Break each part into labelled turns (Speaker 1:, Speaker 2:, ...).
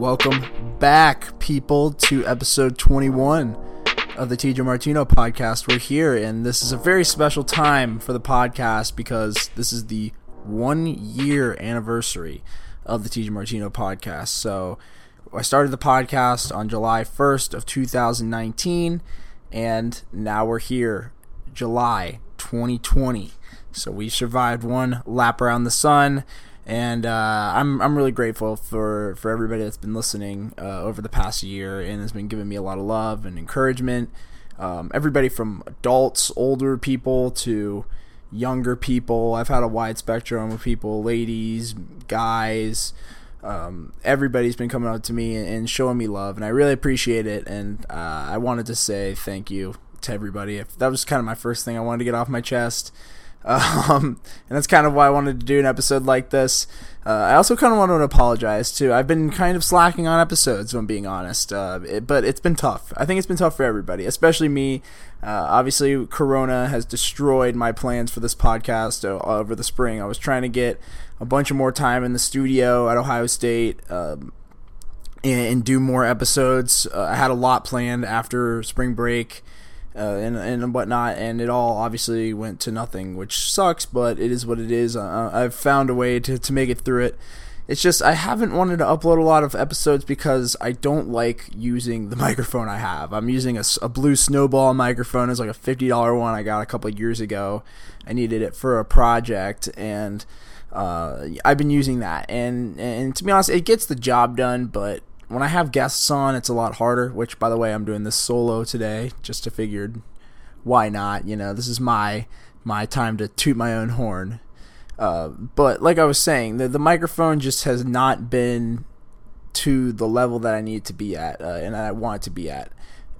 Speaker 1: Welcome back, people, to episode 21 of the TJ Martino podcast. We're here, and this is a very special time for the podcast because this is the one year anniversary of the TJ Martino podcast. So I started the podcast on July 1st of 2019, and now we're here, July 2020. So we survived one lap around the sun and uh, I'm I'm really grateful for for everybody that's been listening uh, over the past year and has been giving me a lot of love and encouragement. Um, everybody from adults, older people to younger people. I've had a wide spectrum of people, ladies, guys. Um, everybody's been coming up to me and showing me love, and I really appreciate it. And uh, I wanted to say thank you to everybody. If that was kind of my first thing I wanted to get off my chest. Um, and that's kind of why I wanted to do an episode like this. Uh, I also kind of want to apologize too. I've been kind of slacking on episodes, if I'm being honest. Uh, it, but it's been tough. I think it's been tough for everybody, especially me. Uh, obviously, Corona has destroyed my plans for this podcast uh, over the spring. I was trying to get a bunch of more time in the studio at Ohio State. Um, and, and, do more episodes. Uh, I had a lot planned after spring break uh, and and whatnot, and it all obviously went to nothing, which sucks. But it is what it is. Uh, I've found a way to to make it through it. It's just I haven't wanted to upload a lot of episodes because I don't like using the microphone I have. I'm using a, a blue snowball microphone. It's like a fifty dollar one I got a couple years ago. I needed it for a project and. Uh, I've been using that, and and to be honest, it gets the job done. But when I have guests on, it's a lot harder. Which, by the way, I'm doing this solo today. Just to figured, why not? You know, this is my my time to toot my own horn. Uh, but like I was saying, the the microphone just has not been to the level that I need to be at, uh, and I want it to be at.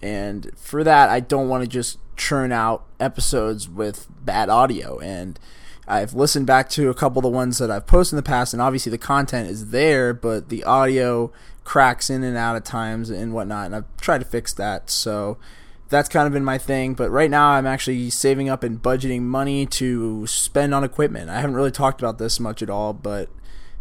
Speaker 1: And for that, I don't want to just churn out episodes with bad audio. And I've listened back to a couple of the ones that I've posted in the past, and obviously the content is there, but the audio cracks in and out at times and whatnot, and I've tried to fix that. So that's kind of been my thing. But right now, I'm actually saving up and budgeting money to spend on equipment. I haven't really talked about this much at all, but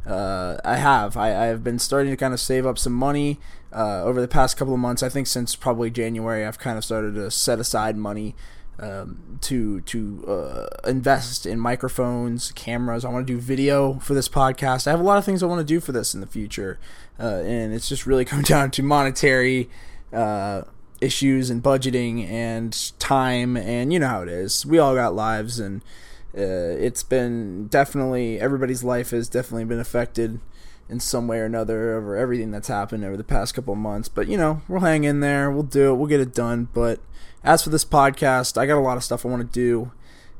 Speaker 1: uh, I have. I, have been starting to kind of save up some money uh, over the past couple of months. I think since probably January, I've kind of started to set aside money um, to to uh, invest in microphones, cameras. I want to do video for this podcast. I have a lot of things I want to do for this in the future, uh, and it's just really come down to monetary uh, issues and budgeting and time, and you know how it is. We all got lives, and uh, it's been definitely everybody's life has definitely been affected in some way or another over everything that's happened over the past couple of months. But you know, we'll hang in there. We'll do it. We'll get it done. But as for this podcast, I got a lot of stuff I want to do,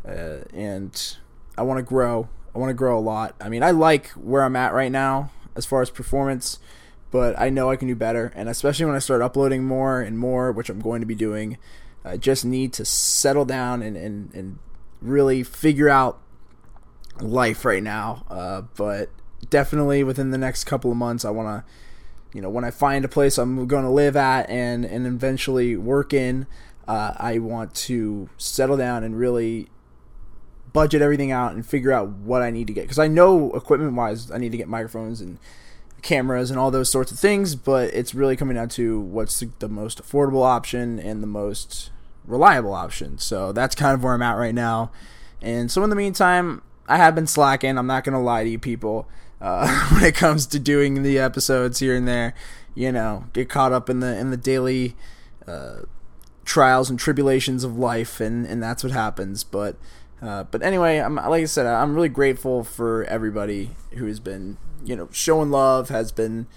Speaker 1: uh, and I want to grow. I want to grow a lot. I mean, I like where I'm at right now as far as performance, but I know I can do better. And especially when I start uploading more and more, which I'm going to be doing, I just need to settle down and, and, and really figure out life right now. Uh, but definitely within the next couple of months, I want to, you know, when I find a place I'm going to live at and, and eventually work in, uh, I want to settle down and really budget everything out and figure out what I need to get. Because I know equipment wise, I need to get microphones and cameras and all those sorts of things, but it's really coming down to what's the most affordable option and the most reliable option. So that's kind of where I'm at right now. And so in the meantime, I have been slacking. I'm not to lie to you people. Uh, when it comes to doing the episodes here and there, you know, get caught up in the in the daily uh, trials and tribulations of life, and and that's what happens. But uh, but anyway, I'm like I said, I'm really grateful for everybody who has been you know showing love, has been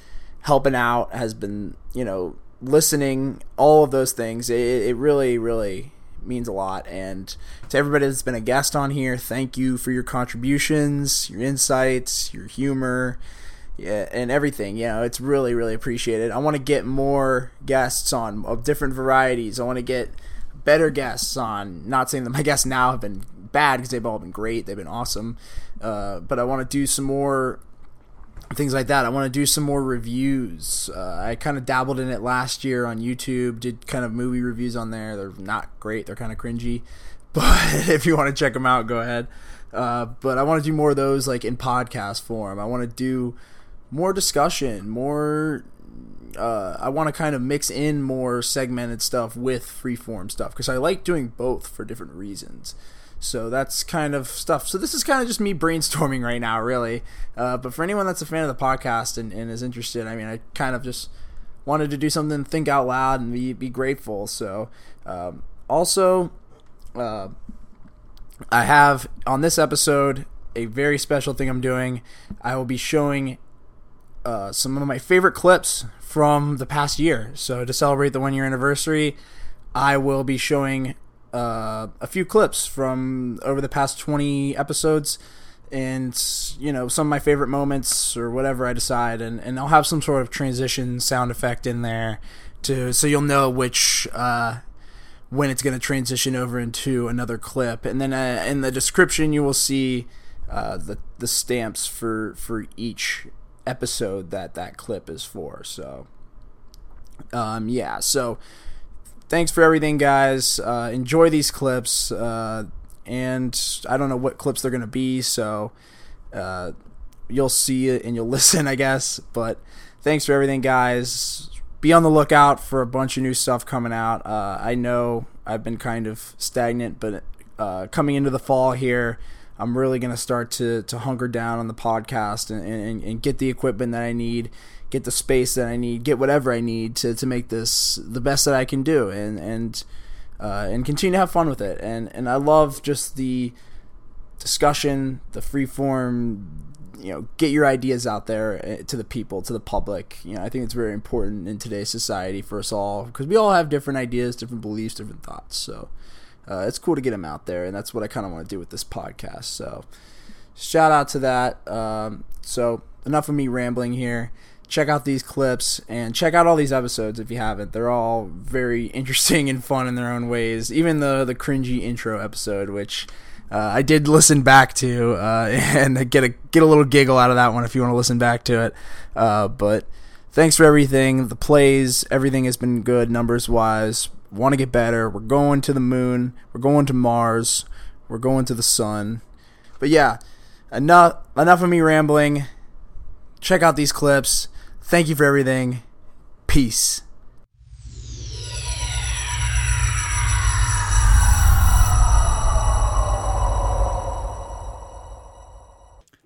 Speaker 1: helping out, has been you know listening, all of those things. It, it really really means a lot. And to everybody that's been a guest on here, thank you for your contributions, your insights, your humor yeah, and everything. You know, it's really, really appreciated. I want to get more guests on of different varieties. I want to get better guests on. Not saying that my guests now have been bad because they've all been great. They've been awesome. Uh, but I want to do some more things like that. I want to do some more reviews. Uh, I kind of dabbled in it last year on YouTube. Did kind of movie reviews on there. They're not great. They're kind of cringy. But if you want to check them out, go ahead. Uh, but I want to do more of those like in podcast form. I want to do more discussion, more uh, I want to kind of mix in more segmented stuff with freeform stuff because I like doing both for different reasons. So that's kind of stuff. So this is kind of just me brainstorming right now, really. Uh, but for anyone that's a fan of the podcast and, and is interested, I mean, I kind of just wanted to do something, think out loud, and be be grateful. So um, also, uh, I have on this episode a very special thing I'm doing. I will be showing uh, some of my favorite clips from the past year. So to celebrate the one year anniversary, I will be showing uh, a few clips from over the past 20 episodes and you know some of my favorite moments or whatever I decide and, and I'll have some sort of transition sound effect in there to so you'll know which uh, when it's going to transition over into another clip and then uh, in the description you will see uh, the the stamps for for each episode that that clip is for. So, um, yeah. So, thanks for everything, guys. Uh, enjoy these clips. Uh, and I don't know what clips they're gonna be, so uh, you'll see it and you'll listen, I guess. But thanks for everything, guys. Be on the lookout for a bunch of new stuff coming out. Uh, I know I've been kind of stagnant, but uh, coming into the fall here, I'm really going to start to to hunker down on the podcast and, and, and get the equipment that I need, get the space that I need, get whatever I need to, to make this the best that I can do, and and uh, and continue to have fun with it. And and I love just the discussion, the free form. You know, get your ideas out there eh, to the people, to the public. You know, I think it's very important in today's society for us all because we all have different ideas, different beliefs, different thoughts. So, uh, it's cool to get them out there, and that's what I kind of want to do with this podcast. So, shout out to that. Um, so, enough of me rambling here. Check out these clips and check out all these episodes if you haven't. They're all very interesting and fun in their own ways. Even the the cringy intro episode, which uh, I did listen back to, uh, and get a get a little giggle out of that one if you want to listen back to it. Uh, but thanks for everything. The plays, everything has been good numbers wise want to get better. We're going to the moon. We're going to Mars. We're going to the sun. But yeah, enough enough of me rambling. Check out these clips. Thank you for everything. Peace.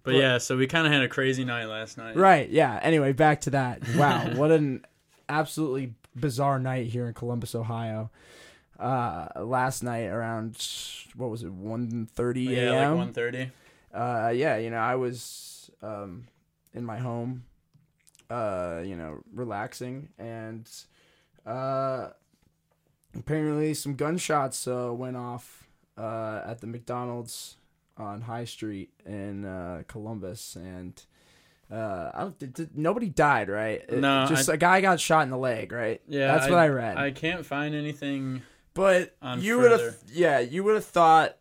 Speaker 2: But yeah, so we kind of had a crazy night last night.
Speaker 1: Right. Yeah. Anyway, back to that. Wow, what an absolutely bizarre night here in Columbus, Ohio. Uh, last night around what was it, 1.30
Speaker 2: Yeah,
Speaker 1: a.m.
Speaker 2: like 1.30.
Speaker 1: uh, yeah, you know, I was um, in my home, uh, you know, relaxing, and uh, apparently some gunshots uh, went off uh, at the McDonald's on High Street in uh, Columbus, and uh, I don't, did, did- nobody died, right? It-
Speaker 2: No,
Speaker 1: just
Speaker 2: I-
Speaker 1: a guy got shot in the leg, right?
Speaker 2: Yeah,
Speaker 1: that's what I read.
Speaker 2: I can't find anything.
Speaker 1: But
Speaker 2: on
Speaker 1: you would have, yeah, you would have thought,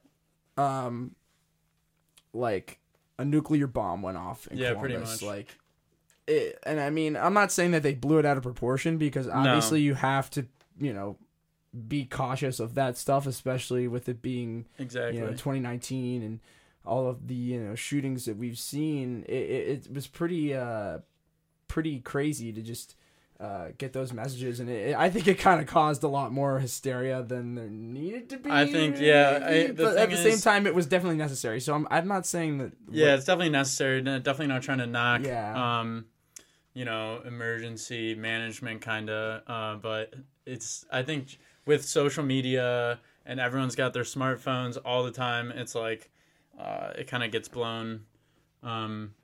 Speaker 1: um, like a nuclear bomb went off in
Speaker 2: Yeah,
Speaker 1: Columbus.
Speaker 2: pretty much.
Speaker 1: Like, it, and I mean, I'm not saying that they blew it out of proportion because obviously you have to, you know, be cautious of that stuff, especially with it being
Speaker 2: Exactly.
Speaker 1: you know 2019 and all of the you know shootings that we've seen. It, it, it was pretty uh pretty crazy to just uh, get those messages, and it, I think it kind of caused a lot more hysteria than there needed to be.
Speaker 2: I think, yeah, I-
Speaker 1: but at the same
Speaker 2: is-
Speaker 1: time, it was definitely necessary. So I'm I'm not saying that.
Speaker 2: yeah, it's definitely necessary. Definitely not trying to knock.
Speaker 1: Yeah.
Speaker 2: Um, you know, emergency management kind of. Uh, but it's. I think with social media and everyone's got their smartphones all the time. It's like, uh, it kind of gets blown. Um,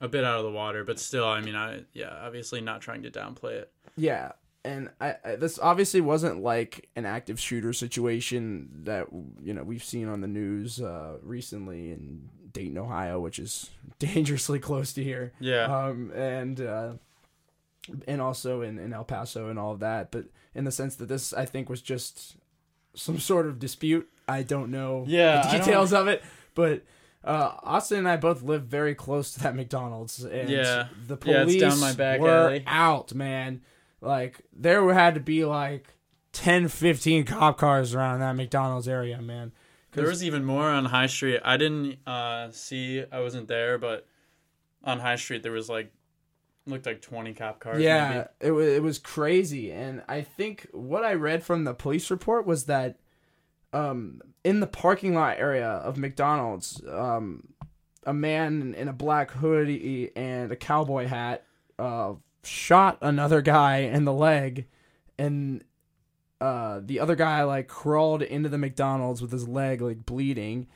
Speaker 2: a bit out of the water, but still, I mean, I yeah, obviously not trying to downplay it.
Speaker 1: Yeah, and I, I this obviously wasn't like an active shooter situation that you know we've seen on the news uh, recently in Dayton, Ohio, which is dangerously close to here.
Speaker 2: Yeah,
Speaker 1: Um, and uh, and also in, in El Paso and all of that, but in the sense that this I think was just some sort of dispute. I don't know
Speaker 2: Yeah,
Speaker 1: the details of it, but. Uh, Austin and I both live very close to that McDonald's, and
Speaker 2: Yeah.
Speaker 1: the police
Speaker 2: it's down my back
Speaker 1: were
Speaker 2: alley.
Speaker 1: out, man. Like there had to be like 10, 15 cop cars around that McDonald's area, man.
Speaker 2: There was even more on High Street. I didn't uh, see. I wasn't there, but on High Street there was like looked like 20 cop cars.
Speaker 1: Yeah,
Speaker 2: maybe.
Speaker 1: it was it was crazy, and I think what I read from the police report was that, um, in the parking lot area of McDonald's, um, a man in a black hoodie and a cowboy hat, uh, shot another guy in the leg, and uh, the other guy like crawled into the McDonald's with his leg like bleeding,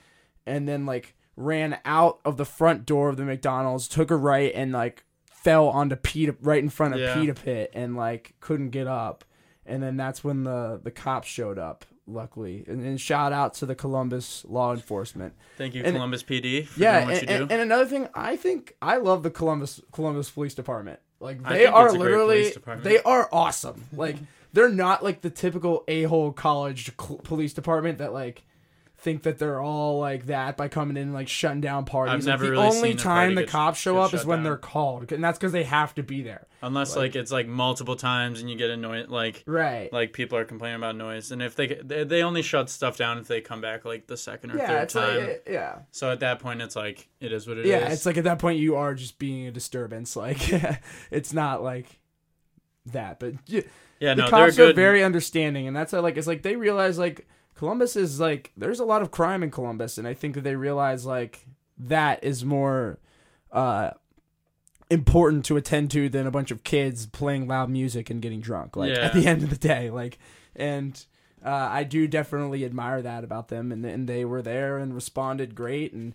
Speaker 1: and then like ran out of the front door of the McDonald's, took a right, and like fell onto Pita right in front of
Speaker 2: Yeah.
Speaker 1: Pita Pit and like couldn't get up. And then that's when the the cops showed up, luckily. And, and shout out to the Columbus law enforcement.
Speaker 2: Thank you,
Speaker 1: And-
Speaker 2: Columbus PD, for
Speaker 1: Yeah, and,
Speaker 2: you
Speaker 1: and,
Speaker 2: do.
Speaker 1: and another thing, I think I love the Columbus Columbus Police Department. Like they are
Speaker 2: it's a great
Speaker 1: literally they are awesome. Like they're not like the typical a hole college cl- police department that like think that they're all like that by coming in and like shutting down parties.
Speaker 2: I've
Speaker 1: Like,
Speaker 2: never
Speaker 1: the
Speaker 2: really
Speaker 1: only time the cops show up is when
Speaker 2: down.
Speaker 1: they're called, and that's because they have to be there.
Speaker 2: Unless like, it's like multiple times and you get annoyed, like
Speaker 1: Right.
Speaker 2: like people are complaining about noise, and if they they, they only shut stuff down if they come back like the second or
Speaker 1: yeah,
Speaker 2: third time.
Speaker 1: like yeah.
Speaker 2: so at that point, it's like it is what it is.
Speaker 1: yeah, it's like at that point you are just being a disturbance. Like it's not like that, but yeah,
Speaker 2: yeah,
Speaker 1: the
Speaker 2: no, they're
Speaker 1: cops are very understanding, and that's how, like it's like they realize like Columbus is like there's a lot of crime in Columbus, and I think that they realize like that is more uh important to attend to than a bunch of kids playing loud music and getting drunk. Like
Speaker 2: Yeah.
Speaker 1: at the end of the day, like and. Uh, I do definitely admire that about them, and and they were there and responded great. And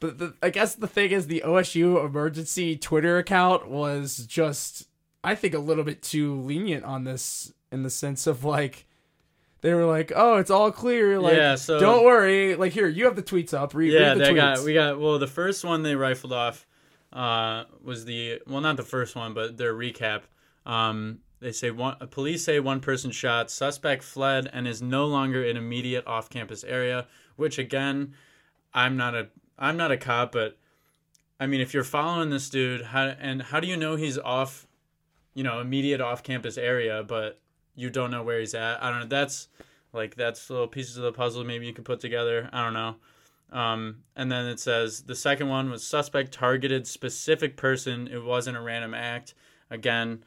Speaker 1: but the, I guess the thing is, the OSU emergency Twitter account was just, I think, a little bit too lenient on this in the sense of like, they were like, "Oh, it's all clear. Like,
Speaker 2: Yeah, so-
Speaker 1: don't worry. Like, here, you have the tweets up. Read,
Speaker 2: yeah,
Speaker 1: read the
Speaker 2: they
Speaker 1: tweets.
Speaker 2: got we got well the first one they rifled off uh, was the well not the first one but their recap. Um, they say one police say one person shot, suspect fled and is no longer in immediate off-campus area. Which again, I'm not a I'm not a cop, but I mean if you're following this dude, how and how do you know he's off, you know, immediate off-campus area, but you don't know where he's at? I don't know. That's like that's little pieces of the puzzle maybe you could put together. I don't know. Um, and then it says the second one was suspect targeted specific person. It wasn't a random act. Again,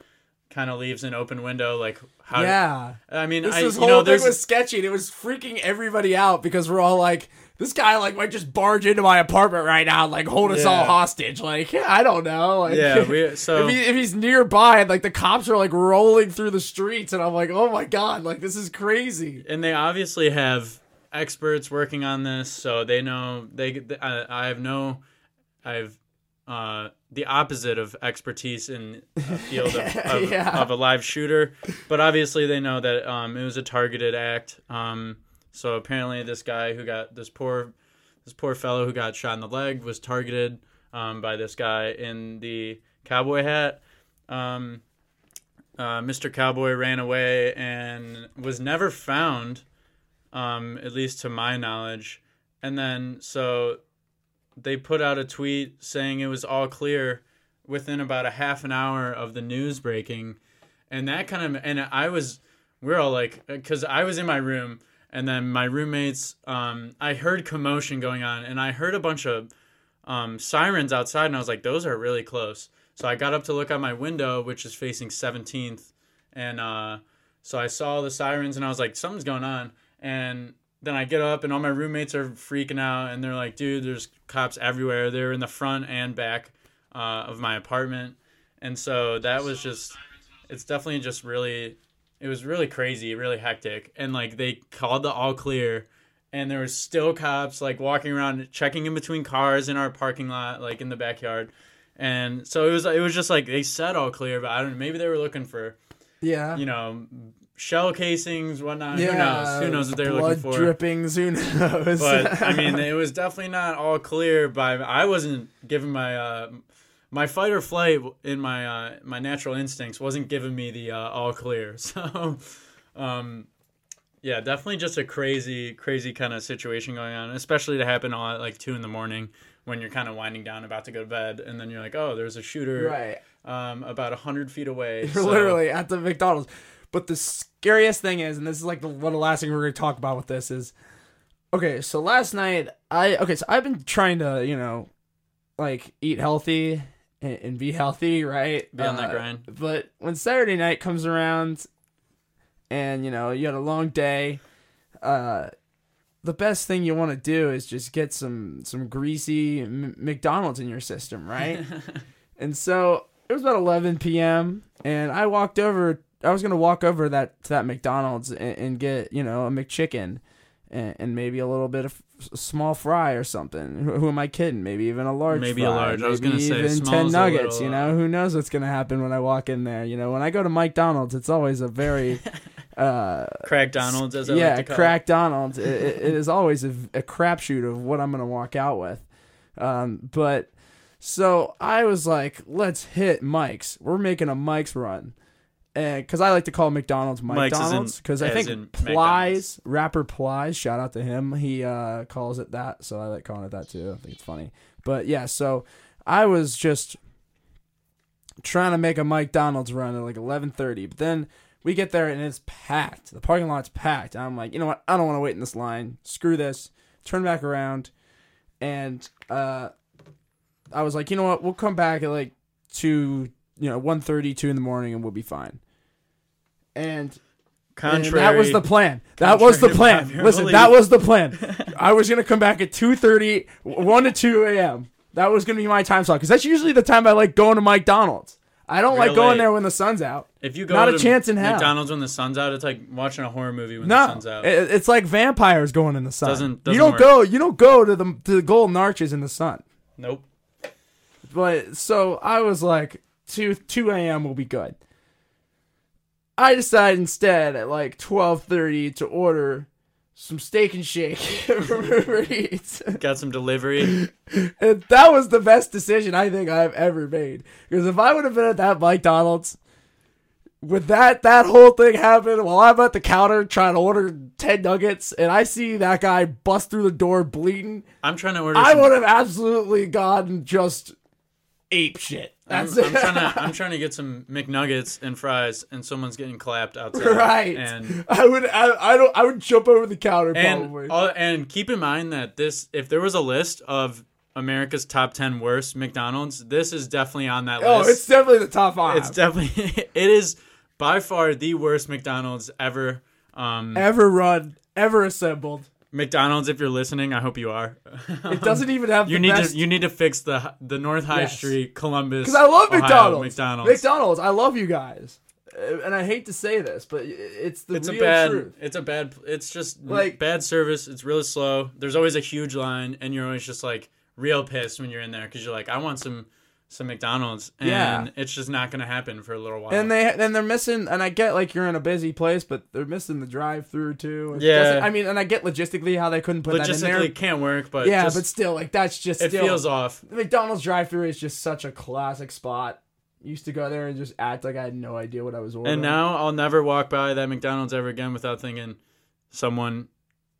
Speaker 2: kind of leaves an open window. Like how?
Speaker 1: yeah.
Speaker 2: I mean,
Speaker 1: This,
Speaker 2: I
Speaker 1: whole
Speaker 2: know
Speaker 1: thing was sketchy, and it was freaking everybody out because we're all like, "This guy like might just barge into my apartment right now, and, like hold us all hostage." Like, I don't know. Like,
Speaker 2: yeah. We, so
Speaker 1: if, he, if he's nearby and like the cops are like rolling through the streets and i'm like oh my god like this is crazy
Speaker 2: and they obviously have experts working on this, so they know they. I, I have no, I have uh, the opposite of expertise in a field of, of,
Speaker 1: Yeah.
Speaker 2: of a live shooter, but obviously they know that um, it was a targeted act. Um, so apparently, this guy who got this poor, this poor fellow who got shot in the leg was targeted um, by this guy in the cowboy hat. Um, uh, Mr. Cowboy ran away and was never found, um, at least to my knowledge. And then so they put out a tweet saying it was all clear within about a half an hour of the news breaking, and that kind of and I was we're all like because I was in my room and then my roommates um, I heard commotion going on and I heard a bunch of um, sirens outside and I was like those are really close. So I got up to look out my window, which is facing 17th, and uh, so I saw the sirens, and I was like, something's going on. And then I get up, and all my roommates are freaking out, and they're like, dude, there's cops everywhere. They're in the front and back uh, of my apartment, and so that was just, it's definitely just really, it was really crazy, really hectic, and like they called the all clear. And there was still cops like walking around, checking in between cars in our parking lot, like in the backyard and so it was it was just like they said all clear, but I don't know. Maybe they were looking for
Speaker 1: yeah
Speaker 2: you know shell casings, whatnot. Yeah, Who knows? Who knows what they're
Speaker 1: blood
Speaker 2: looking for?
Speaker 1: drippings who knows
Speaker 2: But I mean, it was definitely not all clear. By I wasn't giving my uh, my fight or flight in my uh, my natural instincts wasn't giving me the uh, all clear. So. Um, yeah, definitely just a crazy, crazy kind of situation going on, especially to happen all at like two in the morning when you're kind of winding down, about to go to bed, and then you're like, oh, there's a shooter
Speaker 1: right
Speaker 2: um, about a hundred feet away.
Speaker 1: You're
Speaker 2: so-
Speaker 1: literally at the mcdonald's but the scariest thing is and this is like the one the last thing we're going to talk about with this is okay so last night i okay so i've been trying to you know like eat healthy and, and be healthy, right?
Speaker 2: Be on that
Speaker 1: Uh,
Speaker 2: grind.
Speaker 1: But when Saturday night comes around, and you know you had a long day, uh, the best thing you want to do is just get some some greasy M- McDonald's in your system, right? and so it was about 11 p.m. and I walked over. I was gonna walk over that to that McDonald's and, and get you know a McChicken and, and maybe a little bit of small fry or something. Who, who am I kidding? Maybe even a large.
Speaker 2: Maybe a
Speaker 1: fry.
Speaker 2: large. I was gonna say
Speaker 1: even
Speaker 2: small
Speaker 1: ten
Speaker 2: a
Speaker 1: nuggets.
Speaker 2: little,
Speaker 1: you know,
Speaker 2: uh,
Speaker 1: who knows what's gonna happen when I walk in there? You know, when I go to McDonald's, it's always a very uh,
Speaker 2: Crack Donald's, as I
Speaker 1: yeah,
Speaker 2: like to call
Speaker 1: crack Donald's. it, it- it is always a, a crapshoot of what I'm gonna walk out with. Um, but so I was like, let's hit Mike's. We're making a Mike's run. And because I like to call McDonald's
Speaker 2: Mike's as in-
Speaker 1: McDonald's because I
Speaker 2: as
Speaker 1: think
Speaker 2: in
Speaker 1: Plies rapper Plies shout out to him. He uh, calls it that so I like calling it that too. I think it's funny. But yeah so I was just trying to make a McDonald's run at like 11:30 but then we get there and it's packed. The parking lot's packed. And I'm like you know what? I don't want to wait in this line. Screw this. Turn back around and uh, I was like you know what? We'll come back at like two you know 1:30 2 in the morning and we'll be fine and
Speaker 2: Contrary.
Speaker 1: and that was the plan. That was the plan. Listen, that was the plan. I was gonna come back at 2.30, 1 to two a.m. That was gonna be my time slot because that's usually the time I like going to McDonald's. I don't like going there when the sun's out.
Speaker 2: If you go
Speaker 1: Not a chance in hell.
Speaker 2: McDonald's when the sun's out, it's like watching a horror movie when the sun's out.
Speaker 1: it- it's like vampires going in the sun.
Speaker 2: Doesn't-
Speaker 1: you
Speaker 2: doesn't
Speaker 1: don't
Speaker 2: work.
Speaker 1: go. You don't go to the to the golden arches in the sun.
Speaker 2: nope.
Speaker 1: But so I was like, two two a.m. will be good. I decided instead at like twelve thirty to order some steak and shake from Uber Eats.
Speaker 2: Got some delivery.
Speaker 1: And that was the best decision I think I've ever made. Because if I would have been at that McDonald's, with that that whole thing happen while I'm at the counter trying to order ten nuggets, and I see that guy bust through the door bleeding,
Speaker 2: I'm trying to order.
Speaker 1: I
Speaker 2: some-
Speaker 1: would have absolutely gone just ape shit.
Speaker 2: I'm,
Speaker 1: That's
Speaker 2: I'm
Speaker 1: it.
Speaker 2: trying to. I'm trying to get some McNuggets and fries, and someone's getting clapped outside.
Speaker 1: right.
Speaker 2: And
Speaker 1: I would. I, I don't. I would jump over the counter
Speaker 2: and
Speaker 1: probably.
Speaker 2: uh, and keep in mind that this, if there was a list of America's top ten worst McDonald's, this is definitely on that
Speaker 1: oh,
Speaker 2: list.
Speaker 1: Oh, it's definitely the top five.
Speaker 2: It's definitely. It is by far the worst McDonald's ever. Um,
Speaker 1: ever run, ever assembled.
Speaker 2: McDonald's, if you're listening, I hope you are.
Speaker 1: It doesn't even have
Speaker 2: You
Speaker 1: the
Speaker 2: need
Speaker 1: best.
Speaker 2: to you need to fix the the North High
Speaker 1: Yes.
Speaker 2: Street Columbus.
Speaker 1: Because I love
Speaker 2: Ohio
Speaker 1: McDonald's.
Speaker 2: McDonald's.
Speaker 1: McDonald's. I love you guys, Uh, and I hate to say this, but it's the
Speaker 2: It's a
Speaker 1: real
Speaker 2: bad.
Speaker 1: truth.
Speaker 2: It's a bad. It's just
Speaker 1: Like-
Speaker 2: like bad service. It's really slow. There's always a huge line, and you're always just like real pissed when you're in there because you're like, I want some some McDonald's, and
Speaker 1: Yeah.
Speaker 2: it's just not gonna happen for a little while.
Speaker 1: And they and they're missing, and I get like you're in a busy place, but they're missing the drive-through too.
Speaker 2: Yeah.
Speaker 1: I mean, and I get logistically how they couldn't put that in there.
Speaker 2: logistically can't work, but
Speaker 1: yeah,
Speaker 2: just-
Speaker 1: but still, like that's just
Speaker 2: it
Speaker 1: still,
Speaker 2: feels off.
Speaker 1: The McDonald's drive-through is just such a classic spot. Used to go there and just act like I had no idea what I was ordering.
Speaker 2: And now I'll never walk by that McDonald's ever again without thinking someone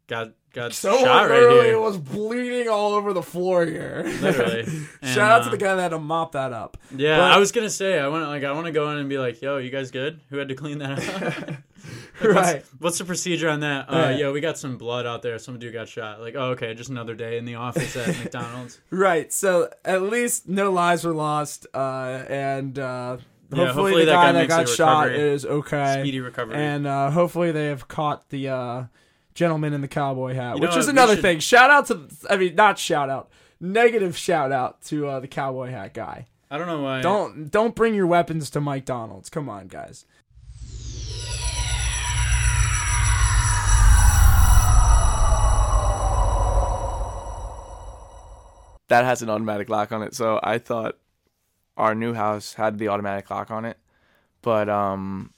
Speaker 2: got got
Speaker 1: someone
Speaker 2: shot right here.
Speaker 1: was bleeding all over the floor here.
Speaker 2: Literally. And,
Speaker 1: Shout out to
Speaker 2: uh,
Speaker 1: the guy that had to mop that up.
Speaker 2: Yeah,
Speaker 1: But-
Speaker 2: I was gonna say I want to like I want to go in and be like, "Yo, you guys good? Who had to clean that up?" Like,
Speaker 1: Right.
Speaker 2: What's, the procedure on that? Uh,
Speaker 1: Right.
Speaker 2: Yo, we got some blood out there. Some dude got shot. Like, oh, okay, just another day in the office at McDonald's.
Speaker 1: Right. So at least no lives were lost, uh, and uh, hopefully,
Speaker 2: Yeah, hopefully
Speaker 1: the
Speaker 2: that
Speaker 1: guy
Speaker 2: guy
Speaker 1: that
Speaker 2: makes
Speaker 1: got shot
Speaker 2: recovery.
Speaker 1: is okay,
Speaker 2: Speedy recovery.
Speaker 1: and uh, hopefully they have caught the uh, gentleman in the cowboy hat,
Speaker 2: You know
Speaker 1: which is another
Speaker 2: should-
Speaker 1: thing. Shout out to, I mean, not shout out, negative shout out to uh, the cowboy hat guy.
Speaker 2: I don't know why.
Speaker 1: Don't don't bring your weapons to McDonald's. Come on, guys.
Speaker 3: that has an automatic lock on it. So I thought our new house had the automatic lock on it, but um,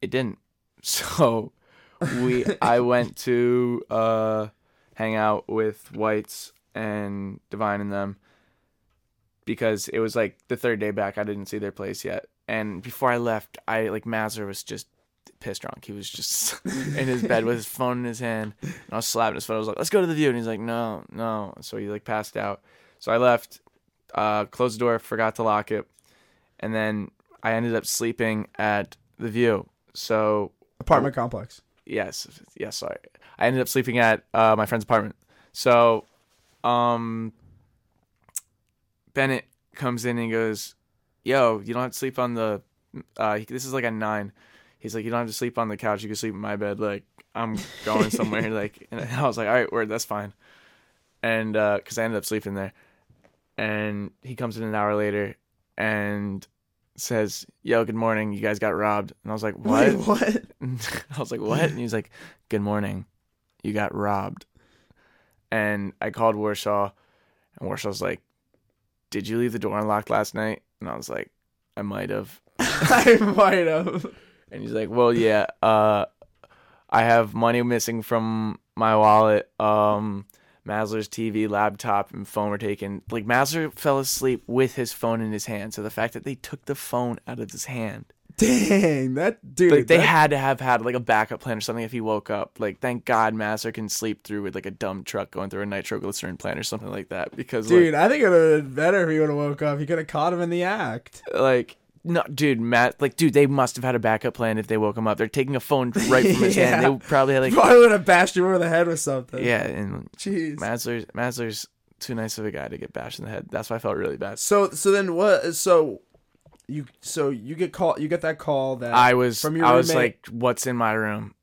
Speaker 3: it didn't. So we I went to uh hang out with Whites and Divine and them because it was like the third day back. I didn't see their place yet, and before I left, I like Mazur was just pissed drunk. He was just in his bed with his phone in his hand. And I was slapping his phone. I was like, "Let's go to the view," and he's like, "No, no." So he like passed out. So I left, uh, closed the door, forgot to lock it, and then I ended up sleeping at the view. So
Speaker 1: Apartment complex.
Speaker 3: Yes, yes, sorry. I ended up sleeping at uh, my friend's apartment. So, um, Bennett comes in and goes, "Yo, you don't have to sleep on the. Uh, this is like a nine. He's like, you don't have to sleep on the couch. You can sleep in my bed. Like I'm going somewhere. like, and I was like, all right, word, that's fine. And because I ended up sleeping there, and he comes in an hour later and says, "Yo, good morning. You guys got robbed." And I was like, "What?"
Speaker 1: Wait, what?
Speaker 3: I was like, "What?" And he's like, "Good morning. You got robbed." And I called Warsaw, and Warsaw's like, "Did you leave the door unlocked last night?" And I was like, "I might have."
Speaker 1: I might have.
Speaker 3: And he's like, "Well, yeah. Uh, I have money missing from my wallet. Um, Masler's TV, laptop, and phone were taken. Like Masler fell asleep with his phone in his hand. So the fact that they took the phone out of his hand,
Speaker 1: Dang, that dude.
Speaker 3: like they
Speaker 1: that-
Speaker 3: had to have had like a backup plan or something if he woke up. Like thank God Masler can sleep through with like a dumb truck going through a nitroglycerin plant or something like that. Because
Speaker 1: dude. I think it would have been better if he would have woke up. He could have caught him in the act.
Speaker 3: like, like no, dude, Matt, like, dude, they must have had a backup plan if they woke him up. They're taking a phone right from his hand. They probably had like,
Speaker 1: Probably would have bashed him over the head with something.
Speaker 3: yeah, and
Speaker 1: Jeez.
Speaker 3: Masler's Masler's too nice of a guy to get bashed in the head. That's why I felt really bad.
Speaker 1: So so then what? So you so you get call you get that call that
Speaker 3: I was
Speaker 1: from your
Speaker 3: I was
Speaker 1: roommate-
Speaker 3: like, "What's in my room?"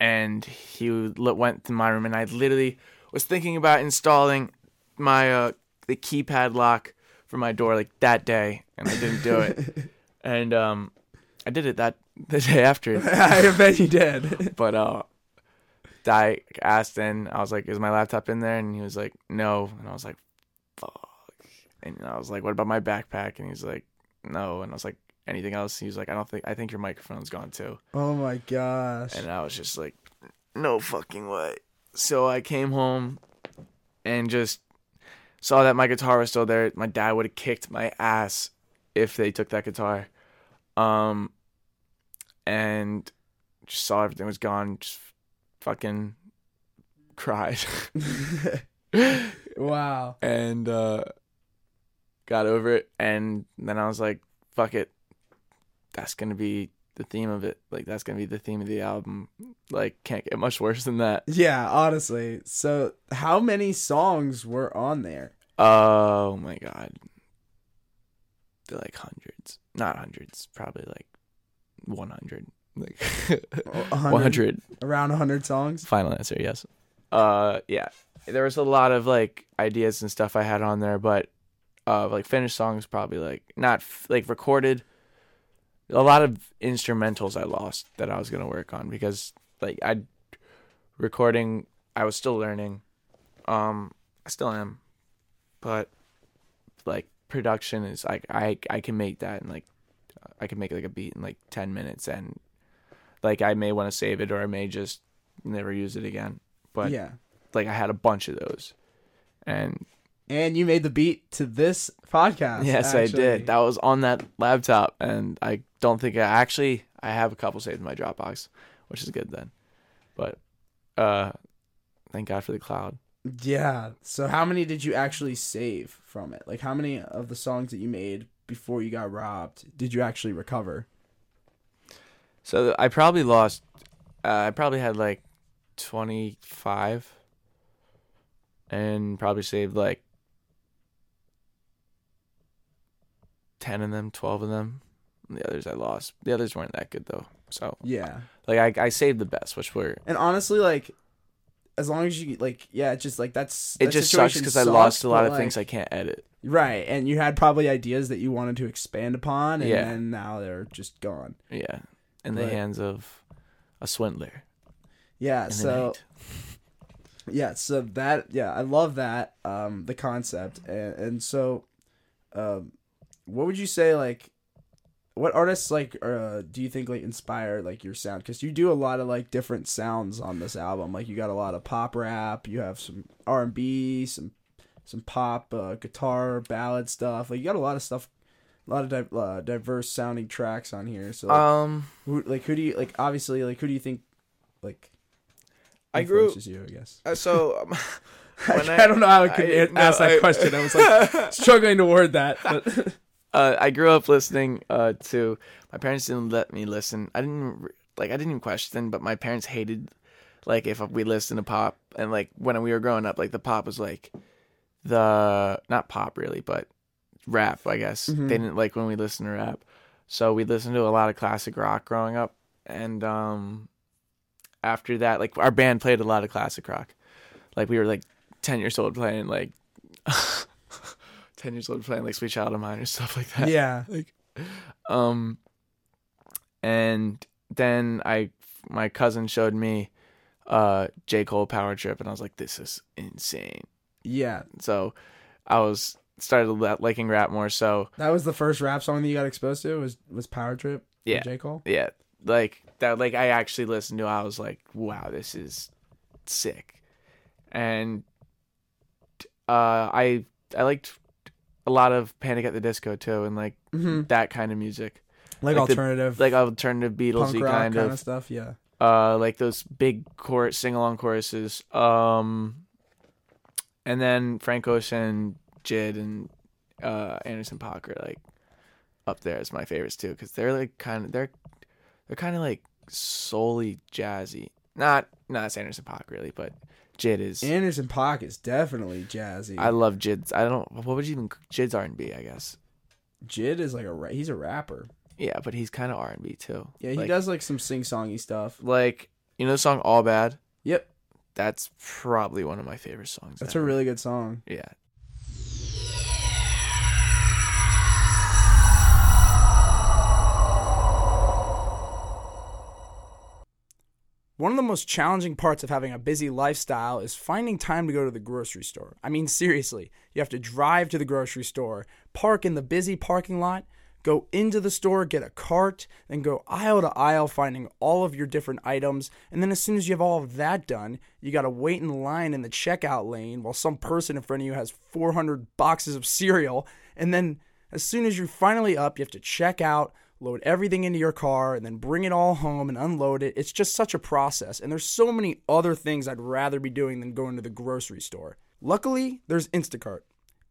Speaker 3: And he went to my room, and I literally was thinking about installing my uh the keypad lock for my door like that day, and I didn't do it. and um, I did it that the day after.
Speaker 1: I bet you did.
Speaker 3: But uh, I asked, and I was like, "Is my laptop in there?" And he was like, "No." And I was like, "Fuck." And I was like, "What about my backpack?" And he's like, "No." And I was like, "Anything else?" He was like, "I don't think. I think your microphone's gone too."
Speaker 1: Oh my gosh.
Speaker 3: And I was just like, "No fucking way." So I came home and just saw that my guitar was still there. My dad would have kicked my ass if they took that guitar. Um, and just saw everything was gone. Just fucking cried
Speaker 1: wow.
Speaker 3: and uh, got over it. And then I was like, "Fuck it, that's gonna be the theme of it. Like that's gonna be the theme of the album. Like can't get much worse than that."
Speaker 1: Yeah, honestly. So how many songs were on there?
Speaker 3: Oh my god. Like hundreds. Not hundreds, probably like 100. Like
Speaker 1: hundred?
Speaker 3: 100.
Speaker 1: Around 100 songs?
Speaker 3: Final answer, yes. Uh yeah. There was a lot of like ideas and stuff I had on there, but uh like finished songs probably like not f- like recorded a lot of instrumentals I lost that I was going to work on because like I recording I was still learning. Um I still am. But like production is like I I can make that in like I can make like a beat in like 10 minutes and like I may want to save it or I may just never use it again. But
Speaker 1: yeah.
Speaker 3: like I had a bunch of those. And
Speaker 1: And you made the beat to this podcast.
Speaker 3: yes, I did. That was on that laptop and I don't think I actually I have a couple saved in my Dropbox, which is good then. But uh thank God for the cloud.
Speaker 1: Yeah. So how many did you actually save from it? Like how many of the songs that you made before you got robbed did you actually recover?
Speaker 3: So I probably lost uh, I probably had like 25 and probably saved like 10 of them, 12 of them. The others I lost. The others weren't that good though. So
Speaker 1: Yeah.
Speaker 3: like I I saved the best, which were
Speaker 1: And honestly like as long as you like yeah, it's just like that's
Speaker 3: it
Speaker 1: that
Speaker 3: just sucks because I lost a lot
Speaker 1: but,
Speaker 3: of things I can't edit.
Speaker 1: Right, and you had probably ideas that you wanted to expand upon, and
Speaker 3: Yeah.
Speaker 1: then now they're just gone.
Speaker 3: Yeah, in the hands of a swindler.
Speaker 1: Yeah, so yeah, so that yeah, I love that um the concept, and and so, um, what would you say like, what artists like uh do you think like inspire like your sound? Because you do a lot of like different sounds on this album. Like you got a lot of pop rap, you have some R and B, some some pop uh, guitar ballad stuff. Like you got a lot of stuff. A lot of di- uh, diverse sounding tracks on here. So, like,
Speaker 3: Um,
Speaker 1: who, like, who do you like? Obviously, like, who do you think, like,
Speaker 3: I grew-
Speaker 1: you? I guess.
Speaker 3: uh, so um, When
Speaker 1: I,
Speaker 3: I-
Speaker 1: don't know how I could
Speaker 3: I-
Speaker 1: a-
Speaker 3: no,
Speaker 1: ask that
Speaker 3: I-
Speaker 1: question. I was like struggling to word that. But
Speaker 3: uh, I grew up listening uh, to. My parents didn't let me listen. I didn't like. I didn't even question, but my parents hated like if we listened to pop and like when we were growing up, like the pop was like the not pop really, but rap. I guess they didn't like when we listened to rap, so we listened to a lot of classic rock growing up, and um, after that, like our band played a lot of classic rock. Like we were like ten years old playing like ten years old playing like Sweet Child of Mine or stuff like that.
Speaker 1: Yeah.
Speaker 3: Like, um, and then I, my cousin showed me, uh, J Cole Power Trip, and I was like, this is insane.
Speaker 1: Yeah.
Speaker 3: So, I was started liking rap more. So
Speaker 1: That was the first rap song that you got exposed to was was Power Trip.
Speaker 3: Yeah.
Speaker 1: J Cole.
Speaker 3: yeah, like that, like I actually listened to. I was like, wow, this is sick, and uh, I I liked a lot of Panic at the Disco too, and like
Speaker 1: Mm-hmm.
Speaker 3: that kind of music,
Speaker 1: Like,
Speaker 3: Like the-
Speaker 1: alternative,
Speaker 3: like alternative
Speaker 1: punk
Speaker 3: Beatlesy
Speaker 1: rock
Speaker 3: kind
Speaker 1: kind
Speaker 3: of
Speaker 1: stuff. Yeah.
Speaker 3: uh like those big chorus sing along choruses um and then frank ocean jid and uh anderson Paak are like up there as my favorites too because they're like kind of they're they're kind of like solely jazzy not not anderson Paak really but jid is
Speaker 1: Anderson Paak is definitely jazzy.
Speaker 3: i love jid's i don't what would you even jid's r&b i guess
Speaker 1: Jid is like a ra- he's a rapper.
Speaker 3: yeah but he's kind of r&b too
Speaker 1: Yeah, he
Speaker 3: Like-
Speaker 1: does like some sing songy stuff.
Speaker 3: like you know the song all bad
Speaker 1: Yep,
Speaker 3: that's probably one of my favorite songs
Speaker 1: that's a really good song.
Speaker 3: yeah
Speaker 1: One of the most challenging parts of having a busy lifestyle is finding time to go to the grocery store. I mean, seriously, you have to drive to the grocery store, park in the busy parking lot, go into the store, get a cart, then go aisle to aisle finding all of your different items. And then, as soon as you have all of that done, you got to wait in line in the checkout lane while some person in front of you has 400 boxes of cereal. And then, as soon as you're finally up, you have to check out, load everything into your car, and then bring it all home and unload it. It's just such a process. And there's so many other things I'd rather be doing than going to the grocery store. Luckily, there's Instacart.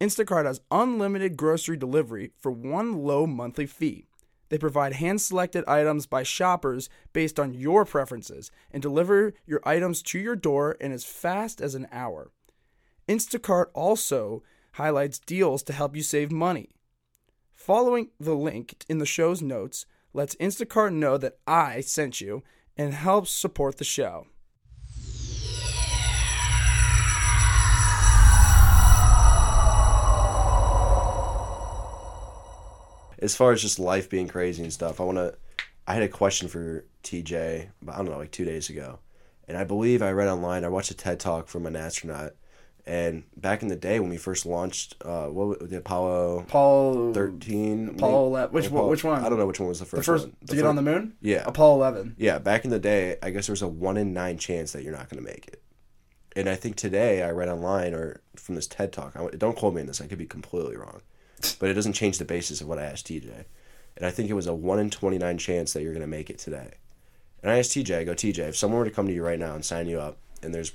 Speaker 1: Instacart has unlimited grocery delivery for one low monthly fee. They provide hand selected items by shoppers based on your preferences and deliver your items to your door in as fast as an hour. Instacart also highlights deals to help you save money. Following the link in the show's notes lets Instacart know that I sent you and helps support the show.
Speaker 4: as far as just life being crazy and stuff, I want to. I had a question for TJ, I don't know, like two days ago, and I believe I read online. I watched a TED talk from an astronaut, and back in the day when we first launched, uh, what was the Apollo
Speaker 1: Paul
Speaker 4: thirteen?
Speaker 1: Apollo 11 which one- which one?
Speaker 4: I don't know which one was the
Speaker 1: the
Speaker 4: first.
Speaker 1: first
Speaker 4: one.
Speaker 1: to get on the moon?
Speaker 4: Yeah.
Speaker 1: Apollo 11.
Speaker 4: Yeah, back in the day, I guess there was a one in nine chance that you're not going to make it. And I think today I read online or from this TED talk. I, don't quote me on this. I could be completely wrong, but it doesn't change the basis of what I asked TJ. And I think it was a one in twenty nine chance that you're going to make it today. And I asked TJ, I go, TJ, if someone were to come to you right now and sign you up, and there's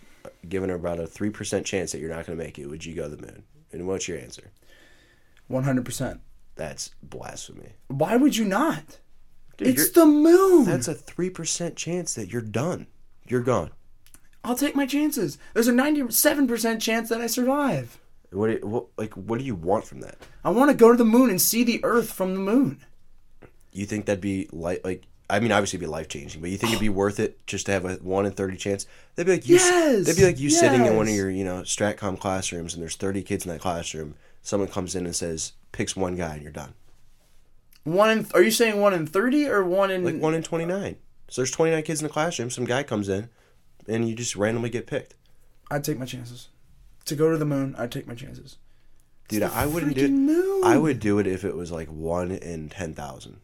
Speaker 4: given about a three percent chance that you're not going to make it, would you go to the moon? And what's your answer?
Speaker 1: 100%.
Speaker 4: That's blasphemy.
Speaker 1: Why would you not?
Speaker 4: Dude,
Speaker 1: it's the moon.
Speaker 4: That's a three percent chance that you're done. You're gone.
Speaker 1: I'll take my chances. There's a 97% chance that I survive.
Speaker 4: What, do you- what like what do you want from that?
Speaker 1: I want to go to the moon and see the earth from the moon.
Speaker 4: you think that'd be like like I mean obviously it'd be life changing, but you think it'd be worth it just to have a one in thirty chance? They'd be like you.
Speaker 1: Yes,
Speaker 4: They'd be like you sitting in one of your you know Stratcom classrooms, and there's thirty kids in that classroom. Someone comes in and says picks one guy, and you're done.
Speaker 1: One in, are you saying one in 30 or one in
Speaker 4: Like one in twenty nine. So there's twenty nine kids in the classroom. Some guy comes in, and you just randomly get picked.
Speaker 1: I'd take my chances. To go to the moon, I'd take my chances.
Speaker 4: Dude, I wouldn't do it.
Speaker 1: moon.
Speaker 4: I would do it if it was like one in ten thousand.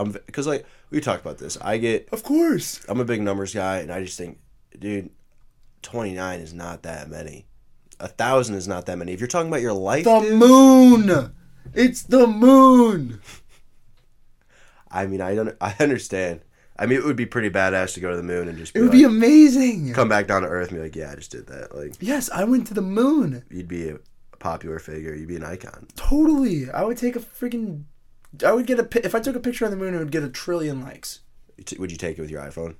Speaker 4: I'm because like we talked about this. I get
Speaker 1: Of course.
Speaker 4: I'm a big numbers guy, and I just think, dude, 29 is not that many. A thousand is not that many. If you're talking about your life,
Speaker 1: The
Speaker 4: dude,
Speaker 1: moon. It's the moon.
Speaker 4: I mean, I don't, I understand. I mean, it would be pretty badass to go to the moon and just
Speaker 1: It would
Speaker 4: like,
Speaker 1: be amazing.
Speaker 4: come back down to Earth and be like, yeah, I just did that. Like,
Speaker 1: Yes, I went to the moon.
Speaker 4: you'd be a popular figure. You'd be an icon.
Speaker 1: Totally. I would take a freaking. I would get a. If I took a picture on the moon, it would get a trillion likes.
Speaker 4: Would you take it with your iPhone?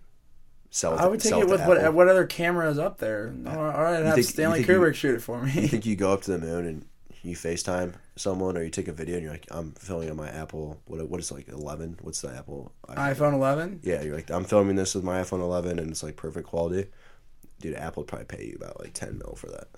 Speaker 4: Sell it.
Speaker 1: I would take it with what what other camera is up there. All right, I'd have
Speaker 4: think-
Speaker 1: Stanley
Speaker 4: think you-
Speaker 1: Kubrick shoot it for me.
Speaker 4: You think you go up to the moon and you FaceTime someone or you take a video and you're like, I'm filming on my Apple. What what is it, like eleven? What's the Apple?
Speaker 1: iPhone 11.
Speaker 4: Yeah, you're like, I'm filming this with my iPhone 11 and it's like perfect quality. Dude, Apple would probably pay you about like 10 mil for that.